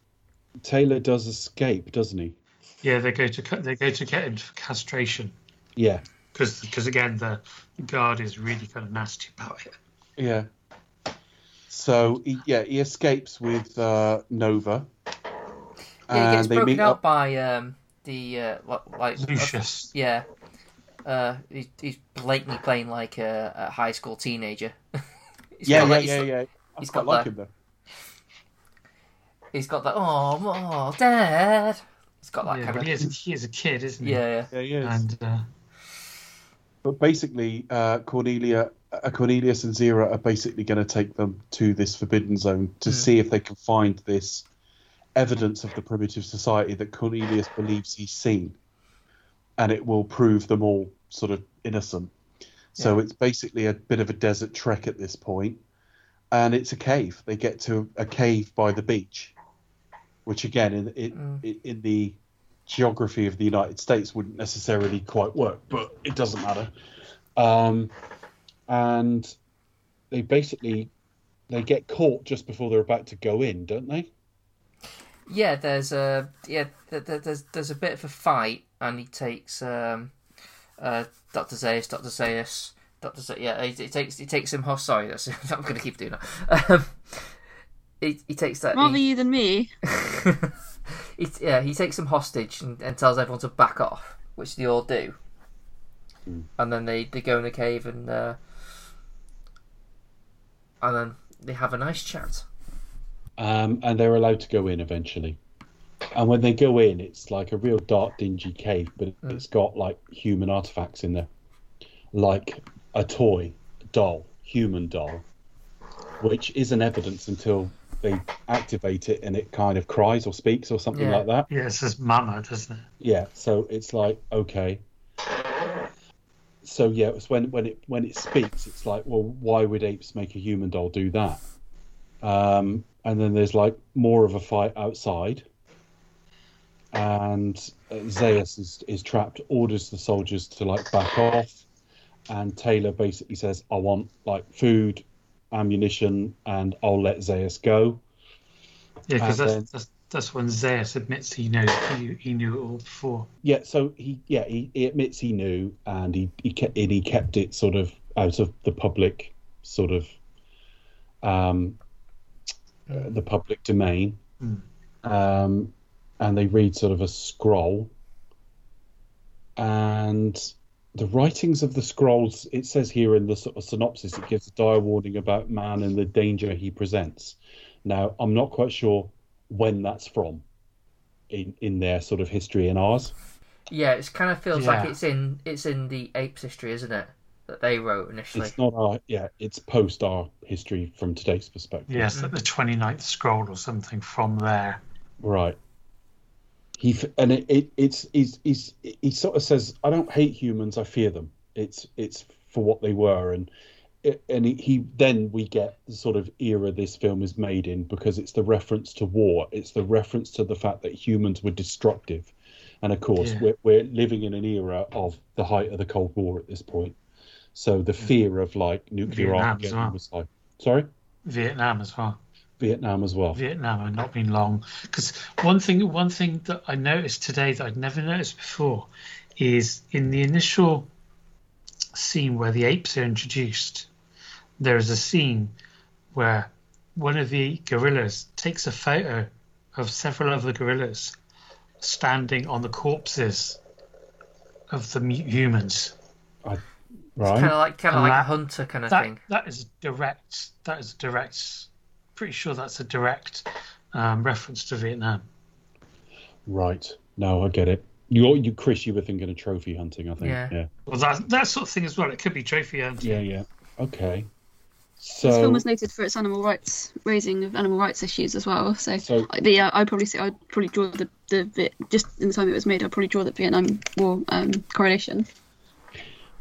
S4: Taylor does escape, doesn't he?
S6: yeah. They go to they go to get him for castration
S4: Yeah,
S6: because again the guard is really kind of nasty about it.
S4: yeah. So he, yeah, he escapes with uh, Nova,
S5: Yeah, he gets
S4: they
S5: broken
S4: meet up.
S5: by um the uh, like
S6: Lucius.
S5: yeah. Uh, he's, he's blatantly playing like a, a high school teenager. He's
S4: Yeah,
S5: got,
S4: yeah,
S5: like,
S4: yeah,
S5: he's-
S4: yeah. I
S5: he's
S4: quite
S5: got
S4: like
S5: that-
S4: him though.
S5: He's got that. Oh, oh, dad. He's got that
S6: yeah,
S5: kind
S6: but
S5: of.
S6: he is he is a kid, isn't he?
S5: Yeah, yeah.
S4: Yeah, he is.
S6: and uh,
S4: But basically, uh, Cornelia, uh, Cornelius and Zira are basically going to take them to this forbidden zone to
S5: Hmm.
S4: see if they can find this evidence of the primitive society that Cornelius believes he's seen, and it will prove them all sort of innocent. So it's basically a bit of a desert trek at this point, and it's a cave. They get to a cave by the beach, which again, in in,
S5: Mm.
S4: in the geography of the United States, wouldn't necessarily quite work, but it doesn't matter. Um, and they basically they get caught just before they're about to go in, don't they?
S5: Yeah, there's a yeah, th- th- there's there's a bit of a fight, and he takes um, uh, Doctor Zaius, Doctor Zaius, Doctor Zaius. Yeah, he, he takes he takes him. Oh, sorry, that's, I'm going to keep doing that. Um, he he takes that.
S3: rather
S5: he,
S3: you than me.
S5: he, yeah, he takes them hostage and, and tells everyone to back off, which they all do. And then they, they go in the cave and uh, and then they have a nice chat.
S4: Um, and they're allowed to go in eventually. And when they go in, it's like a real dark, dingy cave, but it's got like human artifacts in there, like a toy doll, human doll, which isn't evidence until they activate it and it kind of cries or speaks or something
S5: Yeah.
S4: like that.
S6: yeah, it says "mama," doesn't it?
S4: Yeah, so it's like okay. So yeah, it's when when it when it speaks, it's like, well, why would apes make a human doll do that? Um, and then there's like more of a fight outside, and uh, Zaius is is trapped, orders the soldiers to like back off, and Taylor basically says, "I want like food, ammunition, and I'll let Zaius go."
S6: Yeah, because that's,
S4: then-
S6: that's that's when Zaius admits he knows he, he knew it all before.
S4: Yeah, so he yeah he, he admits he knew, and he he kept and he kept it sort of out of the public sort of um uh, the public domain.
S6: Mm.
S4: Um, and they read sort of a scroll, and the writings of the scrolls. It says here in the sort of synopsis, it gives a dire warning about man and the danger he presents. Now, I'm not quite sure when that's from in in their sort of history and ours.
S5: Yeah, it kind of feels like it's in it's in the apes history, isn't it? That they wrote initially.
S4: It's not our yeah, it's post our history from today's perspective.
S6: Yes, like the 29th scroll or something from there.
S4: Right. He and it, it it's he's, he's he sort of says I don't hate humans, I fear them. It's it's for what they were and and he, he then we get the sort of era this film is made in because it's the reference to war. It's the reference to the fact that humans were destructive. And of course,
S6: Yeah.
S4: we're, we're living in an era of the height of the Cold War at this point. So the fear of like nuclear
S6: Vietnam
S4: Armageddon
S6: well.
S4: was like, sorry,
S6: Vietnam as well.
S4: Vietnam as well.
S6: Vietnam had not been long. Because one thing, one thing that I noticed today that I'd never noticed before is in the initial scene where the apes are introduced, there is a scene where one of the gorillas takes a photo of several other gorillas standing on the corpses of the mu- humans.
S4: Right.
S5: Kind of like kind of
S6: And
S5: like a hunter kind of
S6: That
S5: thing.
S6: that is direct. That is direct. Pretty sure that's a direct um, reference to Vietnam.
S4: Right. No, I get it. You, you, Chris, you were thinking of trophy hunting, I think.
S5: Yeah.
S4: Yeah.
S6: Well, that that sort of thing as well. It could be trophy hunting.
S4: Yeah. Yeah. Okay.
S3: So This film was noted for its animal rights, raising of animal rights issues as well. So,
S4: So-
S3: but yeah, I'd probably say I'd probably draw the the Viet, just in the time it was made. I'd probably draw the Vietnam War um, correlation.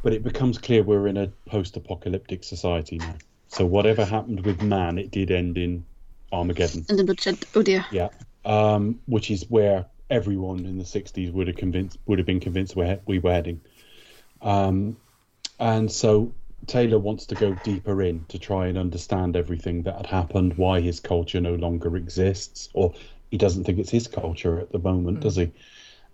S4: but it becomes clear we're in a post-apocalyptic society now. So whatever happened with man, it did end in Armageddon.
S3: And then bloodshed. Oh dear.
S4: Yeah. Um, which is where everyone in the '60s would have convinced would have been convinced we we were heading. Um, and so Taylor wants to go deeper in to try and understand everything that had happened, why his culture no longer exists, or he doesn't think it's his culture at the moment, does he?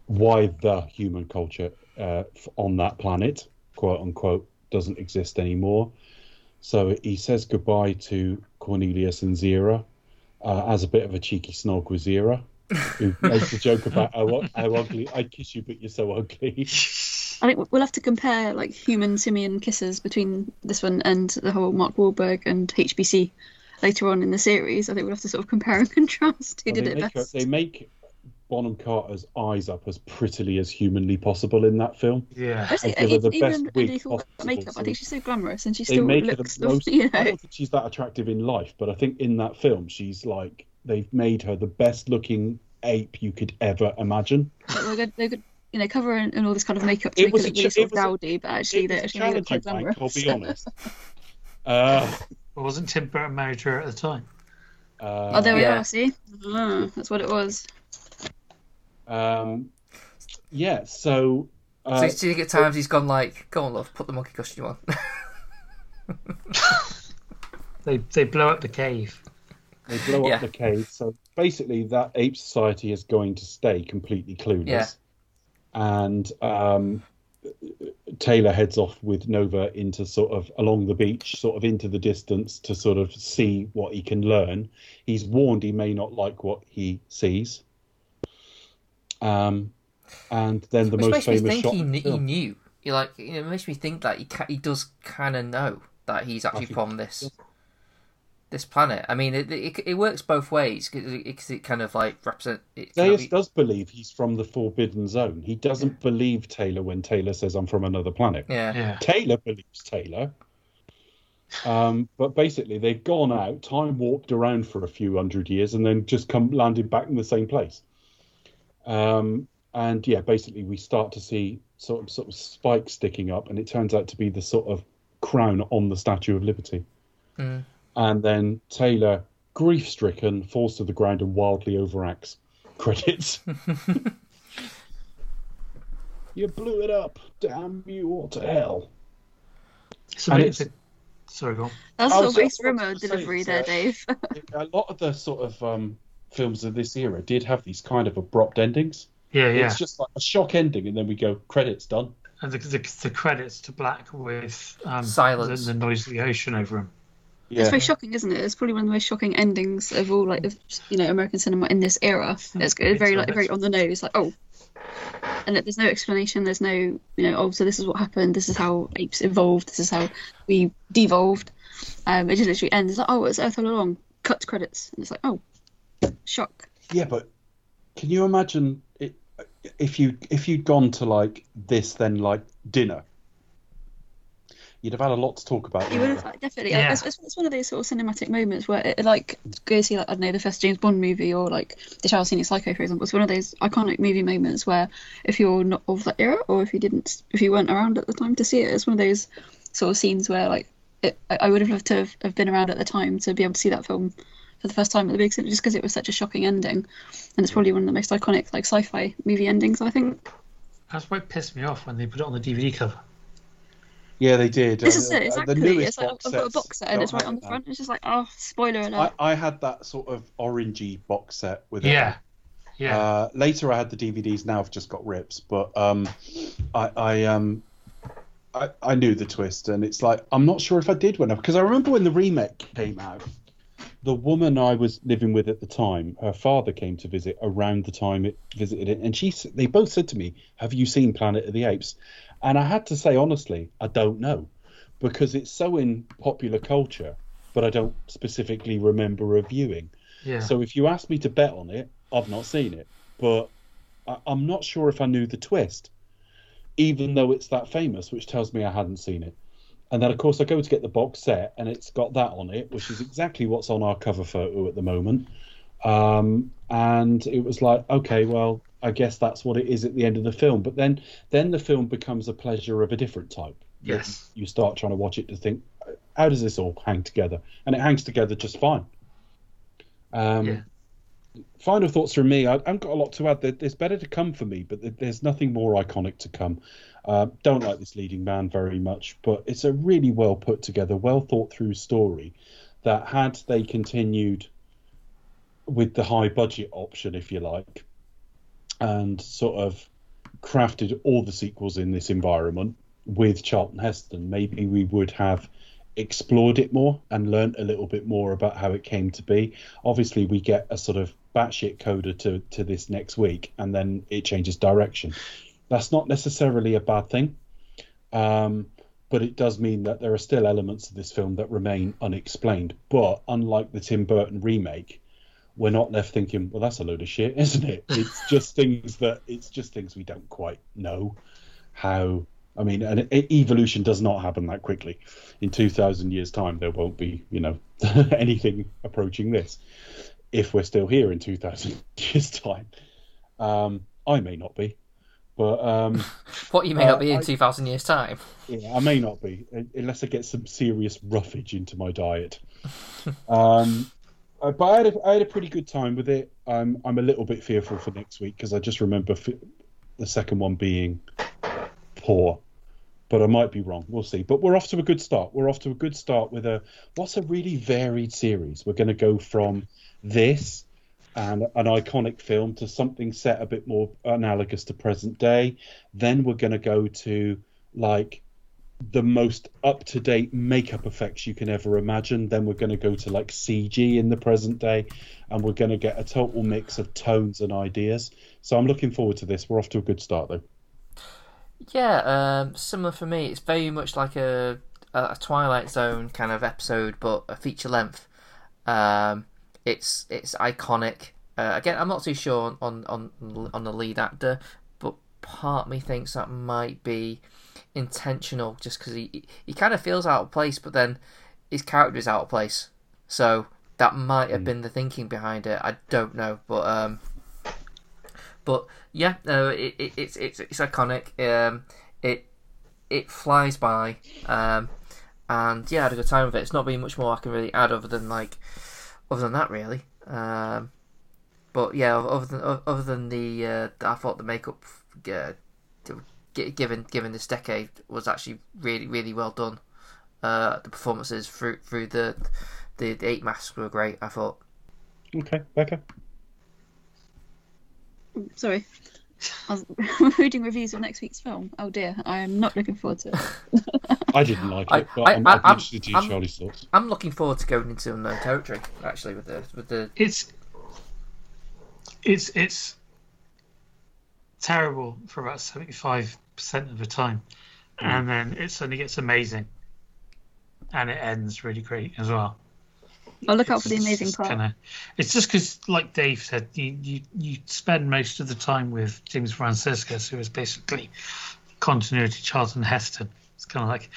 S4: Why the human culture uh, on that planet, quote unquote, doesn't exist anymore. So he says goodbye to Cornelius and Zira uh, as a bit of a cheeky snog with Zira, who makes a joke about how, how ugly I'd kiss you, but you're so ugly.
S3: I think we'll have to compare like human simian kisses between this one and the whole Mark Wahlberg and HBC later on in the series. I think we'll have to sort of compare and contrast who
S4: Well,
S3: did it
S4: make
S3: best.
S4: they make Bonham Carter's eyes up as prettily as humanly possible in that film.
S6: Yeah.
S3: Actually,
S4: and give her the
S3: even
S4: best wig
S3: underneath all that makeup, I think she's so glamorous and she still looks,
S4: the most.
S3: you
S4: I don't think she's that attractive in life, but I think in that film she's like they've made her the best looking ape you could ever imagine.
S3: They're good, they're good, you know, cover her in, in all this kind of makeup to
S4: It
S3: make her
S4: was a
S3: look really
S4: ch-
S3: sort of
S4: was a-
S3: dowdy, but actually
S4: it
S3: they
S4: was a
S3: actually make her look quite glamorous.
S4: I'll be honest. Uh,
S6: Well, wasn't Tim Burton married to her at the time?
S4: uh,
S3: oh, there we
S5: Yeah.
S3: are. See, Ah, that's what it was.
S4: Um, yeah, so. Uh,
S5: so, so you think at times he's gone like, "Go on, love, put the monkey costume on."
S6: They they blow up the cave.
S4: They blow
S5: Yeah.
S4: up the cave. So basically, that ape society is going to stay completely clueless.
S5: Yeah.
S4: And um, Taylor heads off with Nova into sort of along the beach, sort of into the distance to sort of see what he can learn. He's warned he may not like what he sees. Um, and then the
S5: Which
S4: most
S5: makes me think
S4: shot.
S5: he, kn- he knew. He like, you know, it makes me think that he ca- he does kind of know that he's actually
S4: think
S5: from this this planet. I mean, it it, it works both ways because it, 'cause it kind of like represent. It kind of-
S4: does believe he's from the Forbidden Zone. He doesn't believe Taylor when Taylor says, I'm from another planet.
S5: yeah.
S6: Yeah.
S4: Taylor believes Taylor. Um, but basically, they've gone out, time warped around for a few hundred years, and then just come landed back in the same place. Um, and yeah, basically, we start to see sort of sort of spikes sticking up, and it turns out to be the sort of crown on the Statue of Liberty.
S5: Mm.
S4: And then Taylor, grief stricken, falls to the ground and wildly overacts. Credits. you blew it up. Damn you all to hell.
S6: So
S4: And
S6: it's,
S4: it's-
S6: sorry, go on.
S3: That's
S4: I
S3: sort
S4: was
S3: of Ace
S4: just about
S3: Rimmer
S4: to say,
S3: delivery there, Dave.
S4: a lot of the sort of um, films of this era did have these kind of abrupt endings.
S6: Yeah, yeah.
S4: It's just like a shock ending, and then we go credits done.
S6: and the, the, the credits to black with um,
S5: Silence.
S6: the, the noise of the ocean over them.
S3: It's very shocking, isn't it? It's probably one of the most shocking endings of all, like, of, you know, American cinema in this era. It's very, like, very on the nose, like, oh, and it- there's no explanation. There's no, you know, oh, so this is what happened. This is how apes evolved. This is how we devolved. Um, it just literally ends like, oh, it's Earth all along. Cut credits, and it's like, oh, shock.
S4: yeah, but can you imagine it, if you if you'd gone to like this, then like dinner, you'd have had a lot to talk about.
S3: You would have
S4: you?
S3: definitely.
S6: Yeah.
S3: It's, it's, it's one of those sort of cinematic moments where it like go see like I don't know the first James Bond movie or like the Charles Scenic Psycho for example. It's one of those iconic movie moments where if you're not of that era or if you didn't if you weren't around at the time to see it, it's one of those sort of scenes where like it, I I would have loved to have, have been around at the time to be able to see that film for the first time at the big cinema just because it was such a shocking ending and it's probably one of the most iconic like sci-fi movie endings I think.
S6: That's what pissed me off when they put it on the DVD cover.
S4: Yeah, they did.
S3: This
S4: Uh,
S3: is it exactly.
S4: The newest
S3: It's like I've got a box set and it's right on the
S4: it
S3: front. It's just like oh spoiler alert.
S4: I, I had that sort of orangey box set with it.
S6: Yeah, yeah.
S4: Uh, later, I had the DVDs. Now I've just got rips, but um, I, I um, I, I knew the twist, and it's like I'm not sure if I did when I because I remember when the remake came out. The woman I was living with at the time, her father came to visit around the time it visited it, and she they both said to me, "Have you seen Planet of the Apes?" And I had to say honestly, I don't know, because it's so in popular culture, but I don't specifically remember reviewing.
S6: yeah.
S4: So if you ask me to bet on it, I've not seen it, but I, I'm not sure if I knew the twist, even though it's that famous, which tells me I hadn't seen it. And then of course I go to get the box set, and it's got that on it, which is exactly what's on our cover photo at the moment. Um, and it was like, okay, well, I guess that's what it is at the end of the film. But then, then the film becomes a pleasure of a different type.
S6: yes.
S4: You start trying to watch it to think, how does this all hang together? And it hangs together just fine. Um,
S6: Yeah.
S4: Final thoughts from me. I haven't got a lot to add. There- There's better to come for me, but there's nothing more iconic to come. Uh, don't like this leading man very much, but it's a really well put together, well thought through story that had they continued with the high budget option, if you like, and sort of crafted all the sequels in this environment with Charlton Heston, maybe we would have explored it more and learnt a little bit more about how it came to be. Obviously, we get a sort of batshit coda to, to this next week, and then it changes direction. That's not necessarily a bad thing, um, but it does mean that there are still elements of this film that remain unexplained. But unlike the Tim Burton remake, we're not left thinking, well, that's a load of shit, isn't it? It's just things that it's just things we don't quite know how. I mean, and e- evolution does not happen that quickly. In two thousand years' time, there won't be, you know, anything approaching this. If we're still here in two thousand years' time, um, I may not be, but um,
S5: What you may
S4: Uh,
S5: not be in
S4: I-
S5: 2,000 years' time.
S4: yeah, I may not be uh, unless I get some serious roughage into my diet. um, uh, but I had, a, I had a pretty good time with it. I'm I'm a little bit fearful for next week because I just remember f- the second one being poor, but I might be wrong. We'll see. But we're off to a good start. We're off to a good start with a what's a really varied series. We're going to go from this and an iconic film to something set a bit more analogous to present day. Then we're going to go to like the most up to date makeup effects you can ever imagine. Then we're going to go to like CG in the present day, and we're going to get a total mix of tones and ideas. So I'm looking forward to this. We're off to a good start though.
S5: Yeah, um, similar for me. It's very much like a, a Twilight Zone kind of episode, but a feature length. Um, it's it's iconic. Uh, again, I'm not too sure on, on on the lead actor, but part of me thinks that might be intentional, just because he he kind of feels out of place, but then his character is out of place. So that might have been the thinking behind it. I don't know, but um, but yeah, no, it, it, it's it's it's iconic. Um, it it flies by, um, and yeah, I had a good time with it. It's not been much more I can really add other than like other than that really. Um, but yeah, other than other than the uh, I thought the makeup uh, given given this decade was actually really really well done. Uh, the performances through through the the, the eight masks were great. I thought.
S4: Okay, Becca.
S3: Sorry. I was reading reviews of next week's film. Oh dear, I am not looking forward to it.
S4: I didn't like
S5: I-
S4: it, but
S5: I-
S4: I'm,
S5: I-
S4: I'm
S5: I'm-
S4: interested to hear
S5: I'm-
S4: Charlie's thoughts.
S5: I'm looking forward to going into unknown territory. Actually, with the with the
S6: It's it's it's terrible for about seventy five percent of the time, and then it suddenly gets amazing, and it ends really great as well.
S3: I'll look out for the amazing part.
S6: Kinda, it's just because, like Dave said, you, you you spend most of the time with James Franciscus, who is basically continuity Charlton Heston. It's kind of like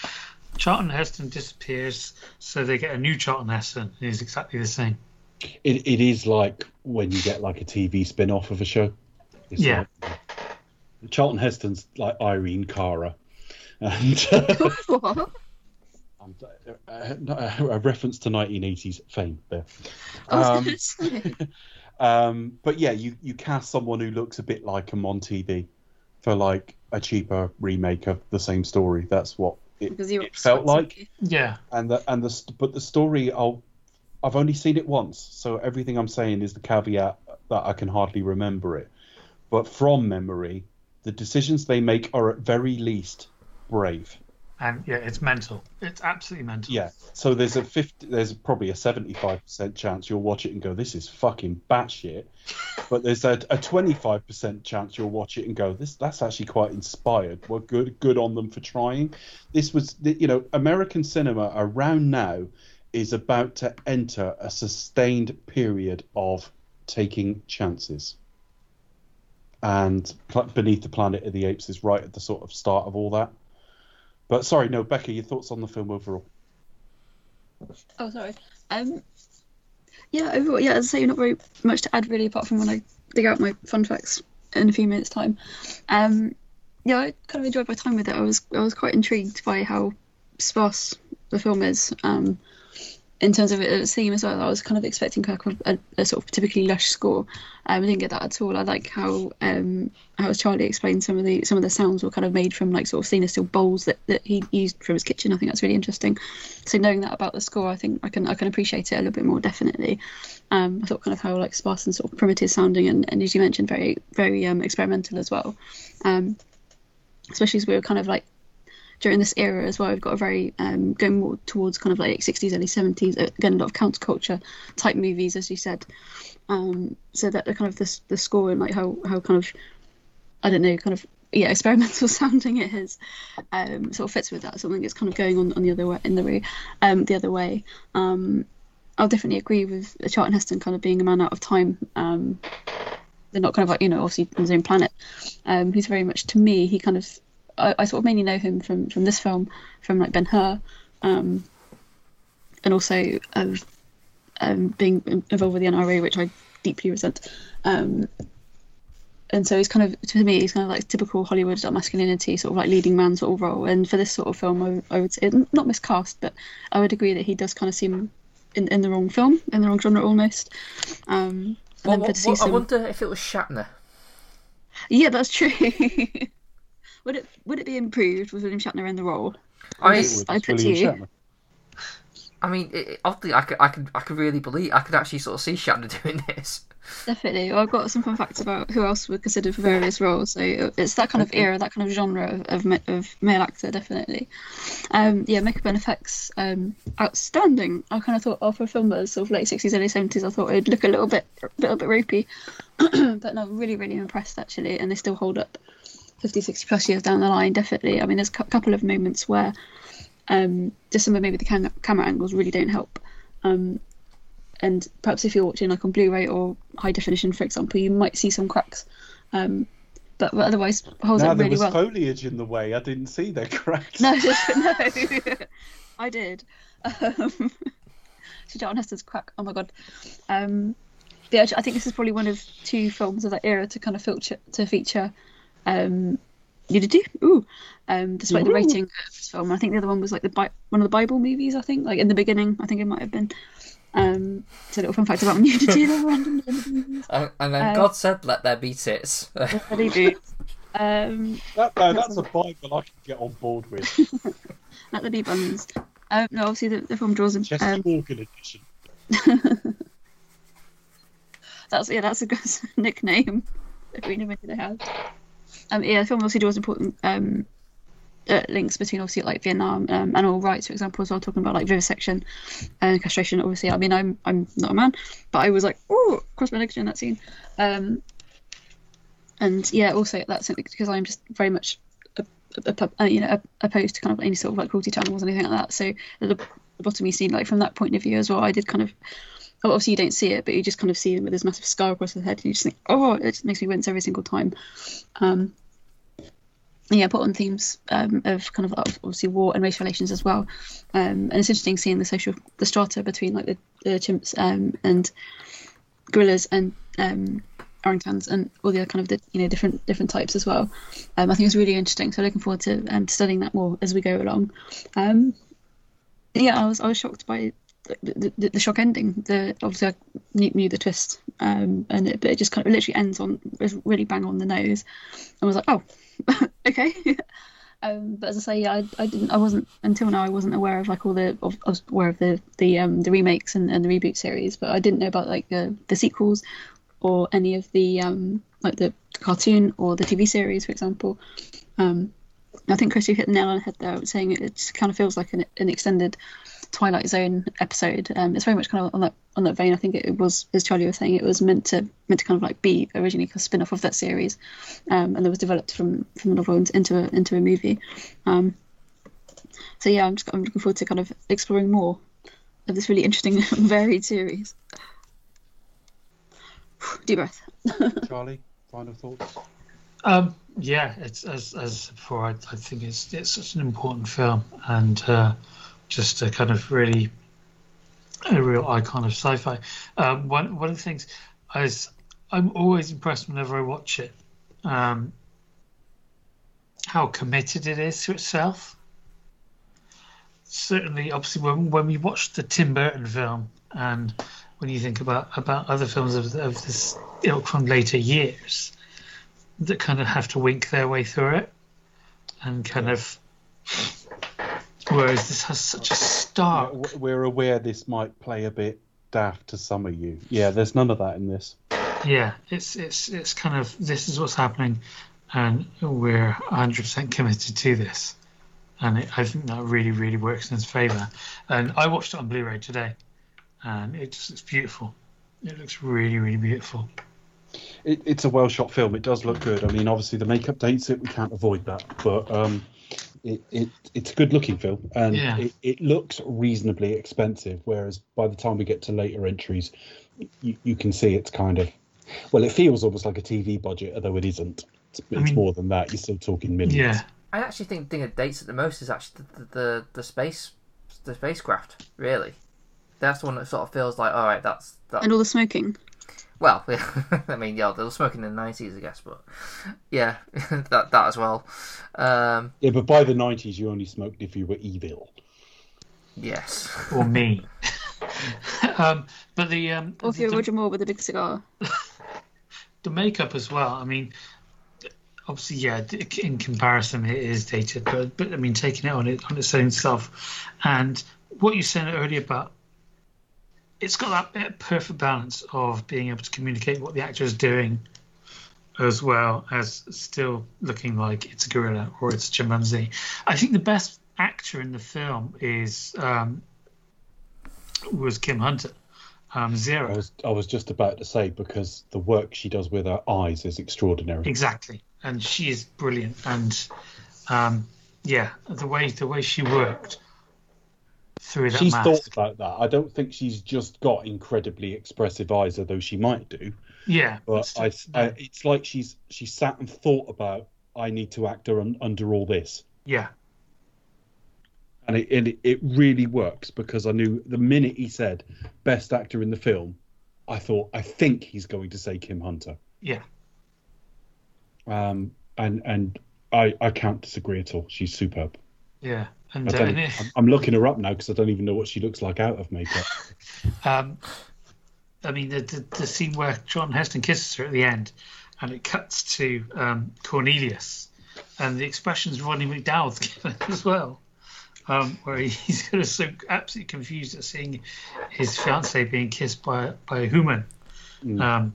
S6: Charlton Heston disappears, so they get a new Charlton Heston, and he's exactly the same.
S4: It, it is like when you get like a TV spin off of a show. It's
S6: Yeah.
S4: Like, Charlton Heston's like Irene Cara. And
S3: what?
S4: uh, a reference to 1980s fame there. Um. Um, but yeah, you, you cast someone who looks a bit like him on TV for like a cheaper remake of the same story. That's what it, it felt like.
S6: Yeah,
S4: And the and the but the story I'll I've only seen it once, so everything I'm saying is the caveat that I can hardly remember it. But from memory, the decisions they make are at very least brave.
S6: And yeah, it's mental. It's absolutely mental.
S4: Yeah. So there's a 50, there's probably a 75% chance you'll watch it and go, this is fucking batshit. But there's a, a 25% chance you'll watch it and go, this that's actually quite inspired. Well, good good on them for trying. This was, you know, American cinema around now is about to enter a sustained period of taking chances. And Beneath the Planet of the Apes is right at the sort of start of all that. But sorry, no, Becca, your thoughts on the film overall?
S3: Oh, sorry. Um, yeah, overall, yeah, as I say, not very much to add really, apart from when I dig out my fun facts in a few minutes' time. Um, yeah, I kind of enjoyed my time with it. I was I was quite intrigued by how sparse the film is. Um, in terms of its theme as well, I was kind of expecting of a, a sort of typically lush score. Um, I didn't get that at all. I like how um, how Charlie explained some of the some of the sounds were kind of made from like sort of stainless steel bowls that, that he used from his kitchen. I think that's really interesting. So knowing that about the score, I think I can I can appreciate it a little bit more definitely. Um, I thought kind of how like sparse and sort of primitive sounding and, and as you mentioned, very very um, experimental as well. Um, especially as we were kind of like during this era as well. We've got a very um, going more towards kind of like 60s, early 70s. Again, a lot of counterculture type movies, as you said. Um, so that the kind of the the score and like how how kind of I don't know, kind of yeah, experimental sounding it is, um, sort of fits with that. Something that's kind of going on on the other way in the way, um, the other way. Um, I'll definitely agree with Charlton Heston kind of being a man out of time. Um, they're not kind of like you know obviously on his own planet. Um, he's very much to me. He kind of I, I sort of mainly know him from from this film, from like Ben Hur, um, and also of um, being involved with the NRA, which I deeply resent. Um, and so he's kind of to me he's kind of like typical Hollywood masculinity sort of like leading man sort of role. And for this sort of film, I, I would say not miscast, but I would agree that he does kind of seem in, in the wrong film, in the wrong genre almost. Um,
S5: Well,
S3: to
S5: I wonder if it was Shatner.
S3: yeah, that's true. would it would it be improved with William Shatner in the role?
S5: I,
S3: Yes. I
S4: It's
S3: put to you.
S4: Shatner.
S5: I mean, it, it- oddly, I could, I could, I could really believe, I could actually sort of see Shatner doing this.
S3: Definitely. Well, I've got some fun facts about who else were considered for various roles. So it's that kind of era, that kind of genre of, of, of male actor, definitely. Um, yeah, makeup and effects, um, outstanding. I kind of thought, oh, for a film that was sort of late 60s, early 70s, I thought it'd look a little bit, a little bit ropey. but no, really, really impressed actually. And they still hold up 50, 60 plus years down the line, definitely. I mean, there's a couple of moments where um, just some of maybe the cam- camera angles really don't help. Um, and perhaps if you're watching like on Blu-ray or high definition, for example, you might see some cracks. Um, but, but otherwise, holds
S4: Now
S3: up
S4: there
S3: really
S4: was
S3: well.
S4: foliage in the way. I didn't see their cracks.
S3: No, no, I did. Um, John Heston's crack. Oh my god. Um, yeah, I think this is probably one of two films of that era to kind of feature to feature um, nudity. Ooh, um, despite the rating of this film. I think the other one was like the Bi- one of the Bible movies. I think like in the beginning. I think it might have been. Um, it's a little fun fact about nudity. that randomly in the movies.
S5: And, and then
S3: Um,
S5: God said, "Let there be tits."
S3: Bloody boots. Um,
S4: That, no, that's a Bible I can get on board with.
S3: at the bee buns. Um, no, obviously the, the film draws.
S4: Jesse
S3: Um,
S4: Morgan edition.
S3: that's yeah, that's a good nickname. Arena maybe they had. Um, yeah, the film obviously draws important um, uh, links between obviously like Vietnam um, animal rights, for example, as well, talking about like vivisection and castration. Obviously, I mean, I'm I'm not a man, but I was like, oh, cross my legs during that scene. Um, and yeah, also that's because I'm just very much, a, a, a, you know, opposed to kind of any sort of like cruelty to animals, or anything like that. So at the lobotomy scene, like from that point of view as well, I did kind of. Obviously, you don't see it, but you just kind of see him with this massive scar across his head, and you just think, "Oh, it just makes me wince every single time." Um, yeah, put on themes um, of kind of obviously war and race relations as well. Um, and it's interesting seeing the social the strata between like the, the chimps um, and gorillas and um, orangutans and all the other kind of the, you know different different types as well. Um, I think it's really interesting. So looking forward to um, studying that more as we go along. yeah, I was I was shocked by the, the, shock ending. The obviously I knew, knew the twist, um, and it, but it just kind of literally ends on really bang on the nose. I was like, oh, okay. um, but as I say, yeah, I, I didn't, I wasn't until now. I wasn't aware of like all the, of, I was aware of the the um the remakes and, and the reboot series, but I didn't know about like the the sequels or any of the um like the cartoon or the TV series, for example. Um, I think Chris, you hit the nail on the head there, saying it, it kind of feels like an, an extended Twilight Zone episode. Um, it's very much kind of on that on that vein. I think it was, as Charlie was saying, it was meant to meant to kind of like be originally a spin off of that series, um, and it was developed from from a novel into a, into a movie. Um, so yeah, I'm just I'm looking forward to kind of exploring more of this really interesting varied series. Deep breath.
S4: Charlie, final thoughts.
S6: Um, yeah, it's as as before. I, I think it's it's such an important film, and uh, just a kind of really a real icon of sci-fi. Um, one one of the things is I'm always impressed whenever I watch it, um, how committed it is to itself. Certainly, obviously, when when we watch the Tim Burton film, and when you think about about other films of, of this ilk from later years, that kind of have to wink their way through it, and kind of Whereas this has such a stark.
S4: We're aware this might play a bit daft to some of you. Yeah, there's none of that in this.
S6: Yeah, it's it's it's kind of this is what's happening, and we're 100% committed to this, and it, I think that really really works in its favour. And I watched it on Blu-ray today, and it just looks beautiful. It looks really really beautiful.
S4: It, it's a well shot film. It does look good. I mean, obviously the makeup dates it. We can't avoid that, but um, it, it it's a good looking film and
S6: Yeah.
S4: it, it looks reasonably expensive whereas by the time we get to later entries you, you can see it's kind of well it feels almost like a tv budget although it isn't it's, it's
S6: mean-
S4: more than that you're still talking millions
S6: Yeah,
S5: I actually think the thing that dates it the most is actually the, the, the space the spacecraft. Really, that's the one that sort of feels like all right. That's that.
S3: And all the smoking.
S5: Well, I mean, yeah, they were smoking in the nineties, I guess, but yeah, that that as well. Um,
S4: yeah but by the 90s you only smoked if you were evil
S5: yes,
S6: or me. um, but the um,
S3: Or if you're
S6: the-
S3: Roger Moore with a big cigar.
S6: the makeup as well. I mean, obviously, yeah, in comparison, it is dated, but but I mean, taking it on it on its own self, and what you said earlier about it's got that perfect balance of being able to communicate what the actor is doing, as well as still looking like it's a gorilla or it's a chimpanzee. I think the best actor in the film is um, was Kim Hunter, um,
S4: I
S6: Zira.
S4: was I was just about to say because the work she does with her eyes is extraordinary.
S6: Exactly, and she is brilliant. And um, yeah, the way the way she worked through that
S4: She's
S6: mask.
S4: thought about that. I don't think she's just got incredibly expressive eyes, although she might do.
S6: yeah,
S4: But I, I, it's like she's she sat and thought about I need to act her un, under all this,
S6: yeah,
S4: and it, it it really works because I knew the minute he said best actor in the film, I thought I think he's going to say Kim Hunter.
S6: yeah,
S4: Um, and and I I can't disagree at all. She's superb.
S6: yeah.
S4: I
S6: And, uh,
S4: don't,
S6: and it,
S4: I'm, I'm looking her up now because I don't even know what she looks like out of makeup.
S6: um, I mean, the, the the scene where John Heston kisses her at the end, and it cuts to um, Cornelius, and the expressions Roddy McDowall's given as well. Um, where he's kind of so absolutely confused at seeing his fiancee being kissed by by a human,
S4: Mm.
S6: um,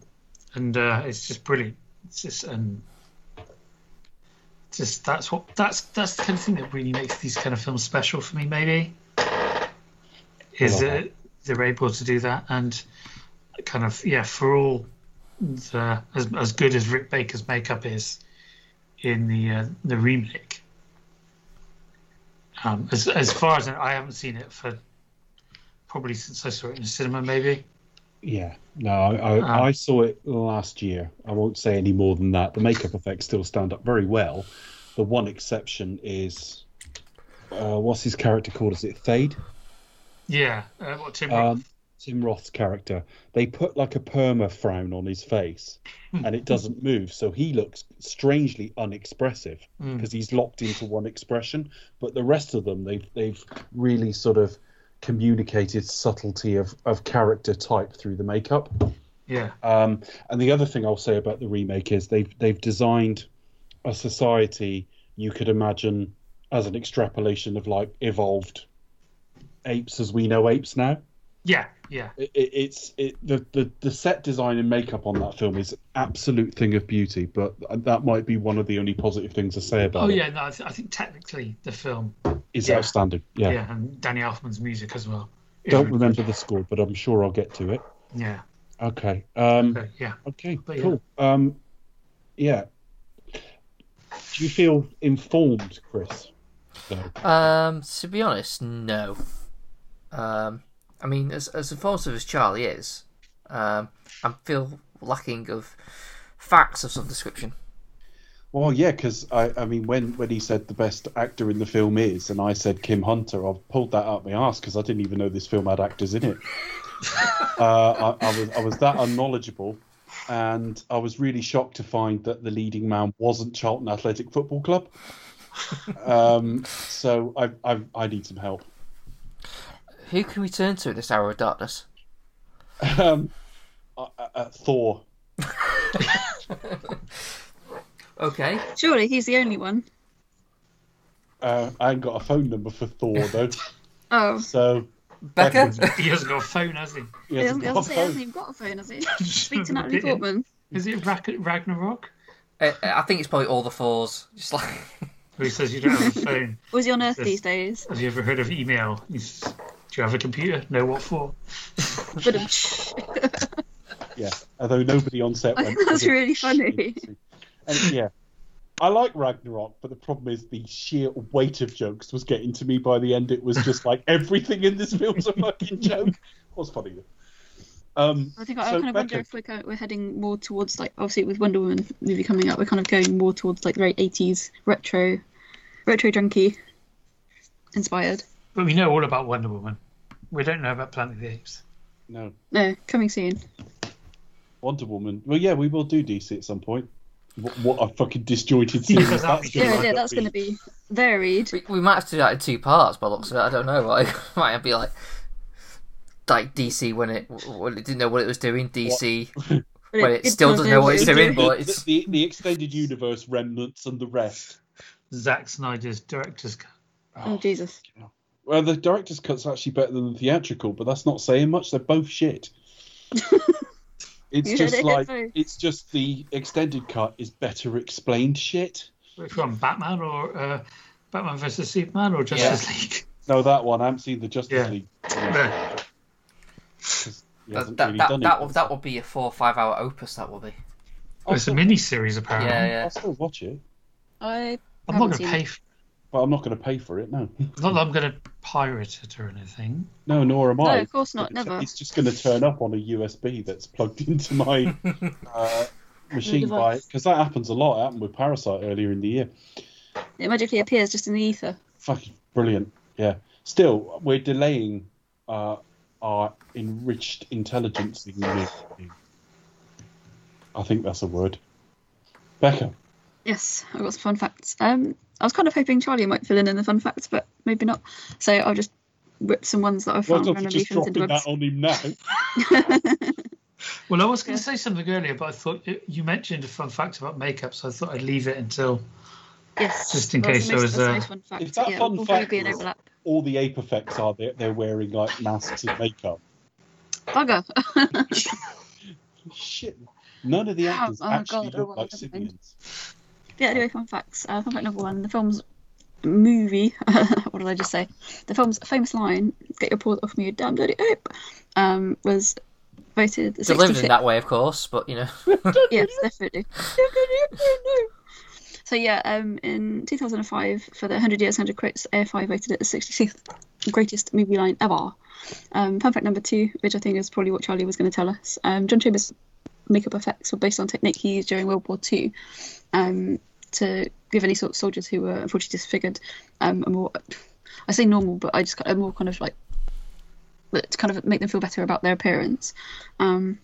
S6: and uh, it's just brilliant, It's just and just that's what that's that's the kind of thing that really makes these kind of films special for me. Maybe is that they're able to do that and kind of yeah for all the as as good as Rick Baker's makeup is in the uh, the remake. Um, as as far as I, I haven't seen it for probably since I saw it in the cinema, maybe.
S4: Yeah, no, I, I,
S6: Ah.
S4: I saw it last year. I won't say any more than that. The makeup effects still stand up very well. The one exception is, uh, what's his character called? Is it Thade?
S6: Yeah, uh, what Tim Roth?
S4: Um, Tim Roth's character. They put like a perma frown on his face, and it doesn't move, so he looks strangely unexpressive
S6: Mm.
S4: because he's locked into one expression. But the rest of them, they've they've really sort of communicated subtlety of, of character type through the makeup.
S6: Yeah,
S4: Um, and the other thing I'll say about the remake is they've they've designed a society you could imagine as an extrapolation of like evolved apes as we know apes now.
S6: yeah, yeah.
S4: It, it, it's it, the, the the set design and makeup on that film is absolute thing of beauty, but that might be one of the only positive things to say about
S6: Oh
S4: it.
S6: yeah, no, I, th- I think technically the film,
S4: Is
S6: Yeah.
S4: outstanding.
S6: yeah.
S4: Yeah.
S6: and Danny Elfman's music as well.
S4: Don't remember the score, but I'm sure I'll get to it.
S6: Yeah,
S4: Okay. Um,
S6: okay, yeah.
S4: Okay,
S6: But yeah.
S4: cool. Um, yeah. Do you feel informed, Chris? No.
S5: Um, to be honest, no. Um, I mean, as as impulsive as Charlie is, um, I feel lacking of facts of some description.
S4: Well, yeah, because I, I mean, when, when he said the best actor in the film is, and I said Kim Hunter, I've pulled that out my ass because I didn't even know this film had actors in it. uh, I, I was I was that unknowledgeable, and I was really shocked to find that the leading man wasn't Charlton Athletic Football Club. um, so I, I I need some help.
S5: Who can we turn to in this hour of darkness?
S4: Um, uh, uh, uh, Thor.
S5: Okay.
S3: Surely he's the only one.
S4: Uh, I ain't got a phone number for Thor though,
S3: Oh,
S4: so
S5: Becca?
S6: He hasn't got a phone, has he?
S4: he
S3: he
S4: hasn't
S3: hasn't,
S4: got a
S3: he hasn't
S4: phone.
S3: even got a phone, has he? Speak to Natalie Portman.
S6: Is it Ragnarok?
S5: Uh, I think it's probably all the fours. Just like
S6: Where he says you don't have a phone.
S3: Was he on Earth
S6: Yes.
S3: these days?
S6: Have you ever heard of email? He's, Do you have a computer? No, what for?
S4: Yeah, although nobody on set went.
S3: that's really funny."
S4: And yeah, I like Ragnarok, but the problem is the sheer weight of jokes was getting to me by the end. It was just like everything in this film's a fucking joke. was funny though. Um,
S3: I think I, I kind of wonder if we're, kind of, we're heading more towards like obviously with Wonder Woman movie coming up, we're kind of going more towards like the very eighties retro, retro junkie inspired.
S6: But we know all about Wonder Woman. We don't know about Planet of the Apes.
S4: no,
S3: No, coming soon.
S4: Wonder Woman. Well, yeah, we will do DC at some point. What, what a fucking disjointed series
S6: that'd
S4: that's gonna
S3: Yeah, yeah, that's going to be varied.
S5: we, we might have to do that in two parts. By the looks of it, I don't know. Like might be like like DC when it when it didn't know what it was doing. DC
S3: But
S5: Well, it
S3: did
S5: still doesn't know what it's doing, but it's-
S4: the, the extended universe remnants and the rest.
S6: Zack Snyder's director's cut.
S3: Oh Jesus!
S4: Well, the director's cut's actually better than the theatrical, but that's not saying much. They're both shit. it's
S3: You
S4: just
S3: it
S4: like
S3: here
S4: it's just the extended cut is better explained shit.
S6: Which one, Batman or uh, Batman versus Superman or Justice League?
S4: No, that one. I haven't seen the Justice
S6: Yeah.
S4: League.
S6: No.
S5: That that
S4: really
S5: that, that, will, that will be a four or five hour opus. That will be.
S6: Oh, it's a mini series apparently.
S5: Yeah, yeah.
S4: I'll still watch it,
S3: I
S6: I'm
S3: haven't
S6: going to pay.
S3: it.
S6: For,
S4: but I'm not going to pay for it. No,
S6: not that I'm going to pirate it or anything.
S4: no, nor am I.
S3: No, of course not.
S4: It's-
S3: Never.
S4: It's just going to turn up on a USB that's plugged into my uh, machine by because that happens a lot. It happened with Parasite earlier in the year.
S3: It magically appears just in the ether.
S4: Fucking brilliant. Yeah. Still, we're delaying uh, our enriched intelligence. in the- I think that's a word. Becca.
S3: Yes, I've got some fun facts. Um, I was kind of hoping Charlie might fill in in the fun facts, but maybe not. So I'll just rip some ones that I've
S4: Well
S3: found
S4: done for
S3: randomly
S4: just
S3: from
S4: dropping that on him now.
S6: Well, I was going
S3: Yeah.
S6: to say something earlier, but I thought it, you mentioned a fun fact about makeup, so I thought I'd leave it until.
S3: yes,
S6: Just in
S3: well,
S6: case there was a-
S3: that's the fun fact.
S4: If that
S3: yeah,
S4: fun fact
S3: be an overlap.
S4: All the ape effects are they're, they're wearing like masks and makeup.
S3: Bugger.
S4: Shit. None of the actors
S3: oh
S4: actually
S3: God, oh,
S4: look
S3: what
S4: like
S3: a mind.
S4: Sibians.
S3: Yeah, anyway, fun facts. Uh, fun fact number one: the film's movie. what did I just say? The film's famous line, "Get your paws off me, you damn dirty ape," um, was voted the
S5: Delivered
S3: 65th.
S5: in that way, of course, but you know.
S3: yes, definitely. So yeah, um, in 2005, for the 100 Years, 100 Quotes, AFI voted it the 66th greatest movie line ever. Um, fun fact number two, which I think is probably what Charlie was going to tell us. Um, John Chambers' makeup effects were based on technique he used during World War Two um, to give any sort of soldiers who were unfortunately disfigured um, a more, I say normal, but I just a more kind of like to kind of make them feel better about their appearance. Um,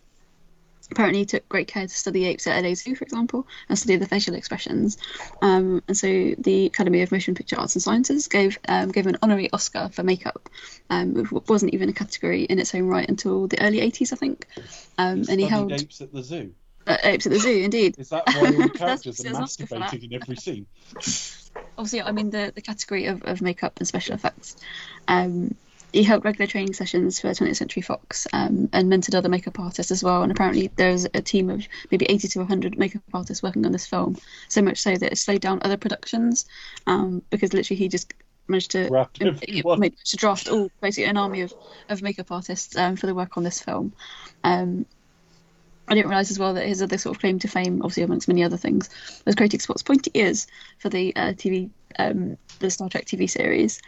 S3: apparently he took great care to study apes at LA Zoo, for example, and study the facial expressions. Um, and so the Academy of Motion Picture Arts and Sciences gave um, gave an honorary Oscar for makeup. Um, it wasn't even a category in its own right until the early 80s, I think. Um, and he held
S4: apes at the zoo.
S3: Uh, apes at the zoo, indeed.
S4: Is that why all the characters are
S3: there's an Oscar for that.
S4: masturbating in every scene?
S3: obviously, I mean the, the category of, of makeup and special effects. Um, he held regular training sessions for 20th Century Fox um, and mentored other makeup artists as well. And apparently, there's a team of maybe 80 to 100 makeup artists working on this film. So much so that it slowed down other productions um, because literally he just managed to
S4: Grabbed
S3: he
S4: everyone.
S3: managed to draft all basically an army of, of makeup artists um, for the work on this film. Um, I didn't realise as well that his other sort of claim to fame, obviously amongst many other things, was creating Spock's pointy ears for the uh, TV, um, the Star Trek TV series.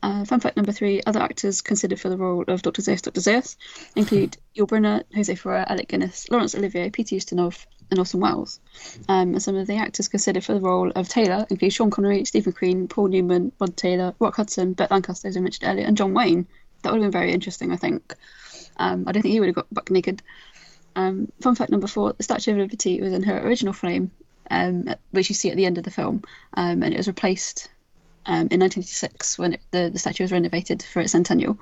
S3: Uh, fun fact number three: other actors considered for the role of Dr. Zaius, Dr. Zaius, include Yul Brynner, Jose Ferrer, Alec Guinness, Laurence Olivier, Peter Ustinov, and Orson Welles. Um, and some of the actors considered for the role of Taylor include Sean Connery, Stephen McQueen, Paul Newman, Rod Taylor, Rock Hudson, Burt Lancaster, as I mentioned earlier, and John Wayne. That would have been very interesting, I think. Um, I don't think he would have got buck naked. Um, fun fact number four: the Statue of Liberty was in her original frame, um, which you see at the end of the film, um, and it was replaced um, in 1986 when it, the the statue was renovated for its centennial.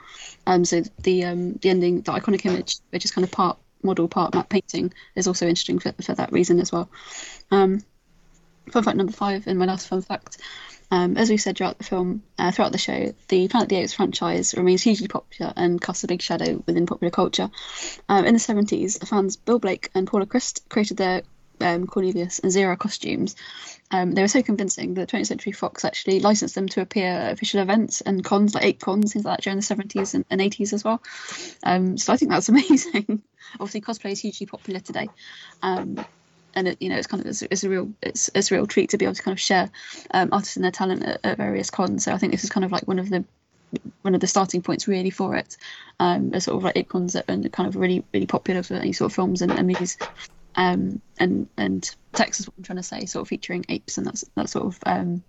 S3: Um, so the um, the ending, the iconic image, which is kind of part model, part matte painting, is also interesting for, for that reason as well. Um, fun fact number five, and my last fun fact. Um, as we said throughout the film, uh, throughout the show, the Planet of the Apes franchise remains hugely popular and casts a big shadow within popular culture. Um, in the 70s, fans Bill Blake and Paula Crist created their um, Cornelius and Zira costumes. Um, they were so convincing that 20th Century Fox actually licensed them to appear at official events and cons, like eight cons, things like that, during the 70s and, and 80s as well. Um, so I think that's amazing. Obviously, cosplay is hugely popular today. Um, and it, you know, it's kind of it's, it's a real it's, it's a real treat to be able to kind of share um, artists and their talent at, at various cons. So I think this is kind of like one of the one of the starting points really for it. Um, a sort of like icons that are kind of really really popular for any sort of films and, and movies. Um, and and text is what I'm trying to say, sort of featuring apes and that's that sort of um,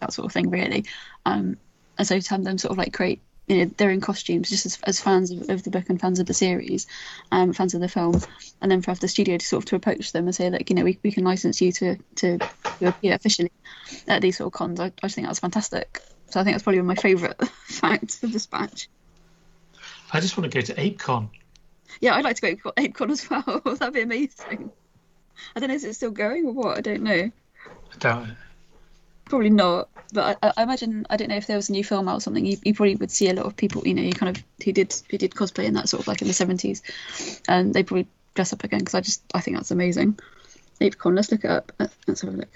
S3: that sort of thing really. Um, and so to have them sort of like create you know they're in costumes just as, as fans of, of the book and fans of the series um fans of the film and then for the studio to sort of to approach them and say like you know we, we can license you to to, to appear officially at these sort of cons I, I just think that's fantastic. So I think that's probably one of my favourite facts of Dispatch
S6: I just want to go to ApeCon.
S3: yeah I'd like to go to ApeCon as well. That'd be amazing. I don't know is it still going or what? I don't know.
S6: I doubt it.
S3: Probably not, but I, I imagine I don't know if there was a new film out or something. You, you probably would see a lot of people, you know, you kind of who did who did cosplay in that sort of like in the seventies, and they probably dress up again because I just I think that's amazing. ApeCon, let's look it up. Uh, Let's have a look.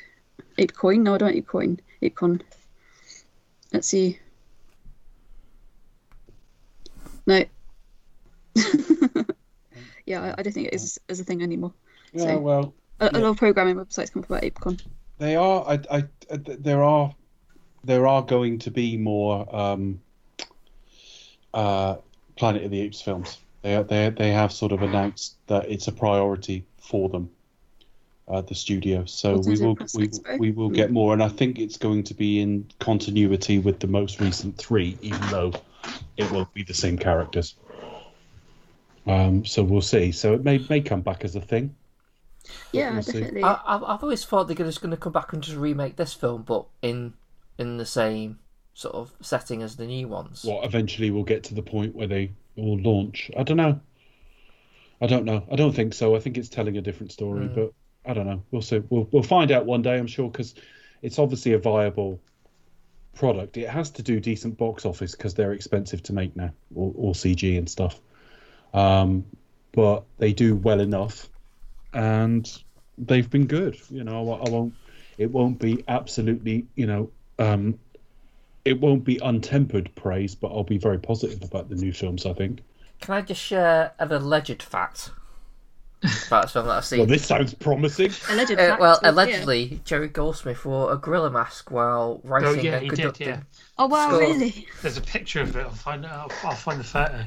S3: ApeCoin? No, I don't want ApeCoin. ApeCon. Let's see. No. yeah, I, I don't think it is, as a thing anymore.
S4: Yeah,
S3: So-
S4: well,
S3: A, a
S4: Yeah.
S3: lot of programming websites come up about ApeCon.
S4: They are. I, I, there are, there are going to be more um, uh, Planet of the Apes films. They they they have sort of announced that it's a priority for them, uh, the studio. So we will we, we will get more, and I think it's going to be in continuity with the most recent three, even though it won't be the same characters. Um, so we'll see. So it may may come back as a thing.
S3: Yeah,
S4: we'll
S3: definitely.
S5: I, I've, I've always thought they're just going to come back and just remake this film, but in in the same sort of setting as the new ones.
S4: what eventually we'll get to the point where they will launch. I don't know. I don't know. I don't think so. I think it's telling a different story,
S5: Mm.
S4: but I don't know. We'll see. We'll we'll find out one day, I'm sure, because it's obviously a viable product. It has to do decent box office because they're expensive to make now, all, all CG and stuff. Um, but they do well enough and they've been good. You know, I, I won't. It won't be absolutely, you know, um, it won't be untempered praise, but I'll be very positive about the new films. I think.
S5: Can I just share an alleged fact about a film that I've seen?
S4: Well, this sounds promising.
S3: Alleged
S5: Uh,
S3: facts,
S5: well,
S3: yeah.
S5: allegedly, Jerry Goldsmith wore a gorilla mask while writing
S6: Oh yeah,
S5: and
S6: he did. Yeah,
S3: Oh wow,
S5: Score.
S3: really?
S6: there's a picture of it. I'll find it. I'll, I'll find the photo.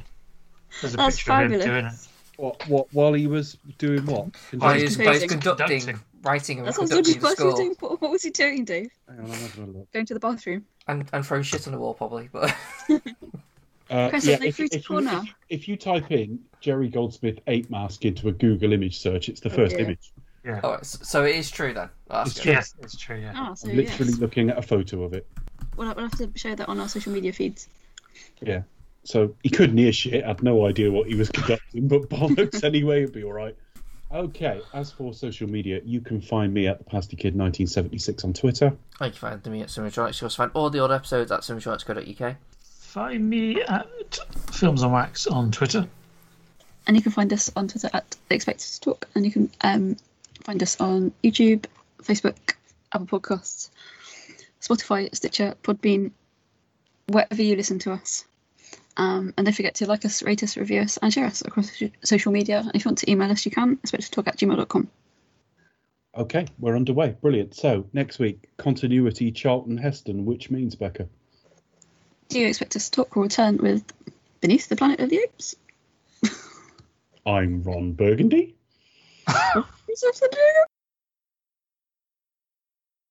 S6: There's a
S3: That's
S6: picture of
S3: fabulous.
S6: him doing it.
S4: What? What? While he was doing what?
S5: While he was, while he was
S3: conducting.
S5: conducting,
S6: Conducting.
S5: writing and
S3: That sounds dodgy.
S5: conducting the
S3: What was he doing? What what was he doing, Dave?
S4: Hang on, I'm having a look.
S3: Going to the bathroom.
S5: and, and throwing shit on the wall, probably. But
S4: Uh,
S3: Press
S4: yeah, if, if you,
S3: corner.
S4: if, if you type in Jerry Goldsmith ape mask into a Google image search, it's the first
S3: dear.
S4: image.
S6: Yeah.
S5: all right, so, so it is true then. That's
S4: It's true.
S6: Yes, it's true. Yeah.
S3: Ah, so
S4: I'm literally
S3: yes.
S4: looking at a photo of it.
S3: We'll, we'll have to share that on our social media feeds.
S4: Yeah. So he couldn't hear shit. Had no idea what he was conducting, but bollocks anyway, it'd be all right. Okay. As for social media, you can find me at the Pasty Kid 1976 on Twitter.
S5: Thank you can find me at Simulatronics. You can also find all the other episodes at simulatronics.co.uk.
S6: Find me at Films on Wax on Twitter.
S3: And you can find us on Twitter at The Expected to Talk. And you can um, find us on YouTube, Facebook, Apple Podcasts, Spotify, Stitcher, Podbean, wherever you listen to us. Um, and don't forget to like us, rate us, review us, and share us across social media. And if you want to email us, you can, expectedtalk at gmail.com.
S4: Okay, we're underway. Brilliant. So next week, continuity Charlton Heston, which means Becca.
S3: Do you expect us to talk or return with Beneath the Planet of the Apes?
S4: I'm Ron Burgundy.
S3: Is that something?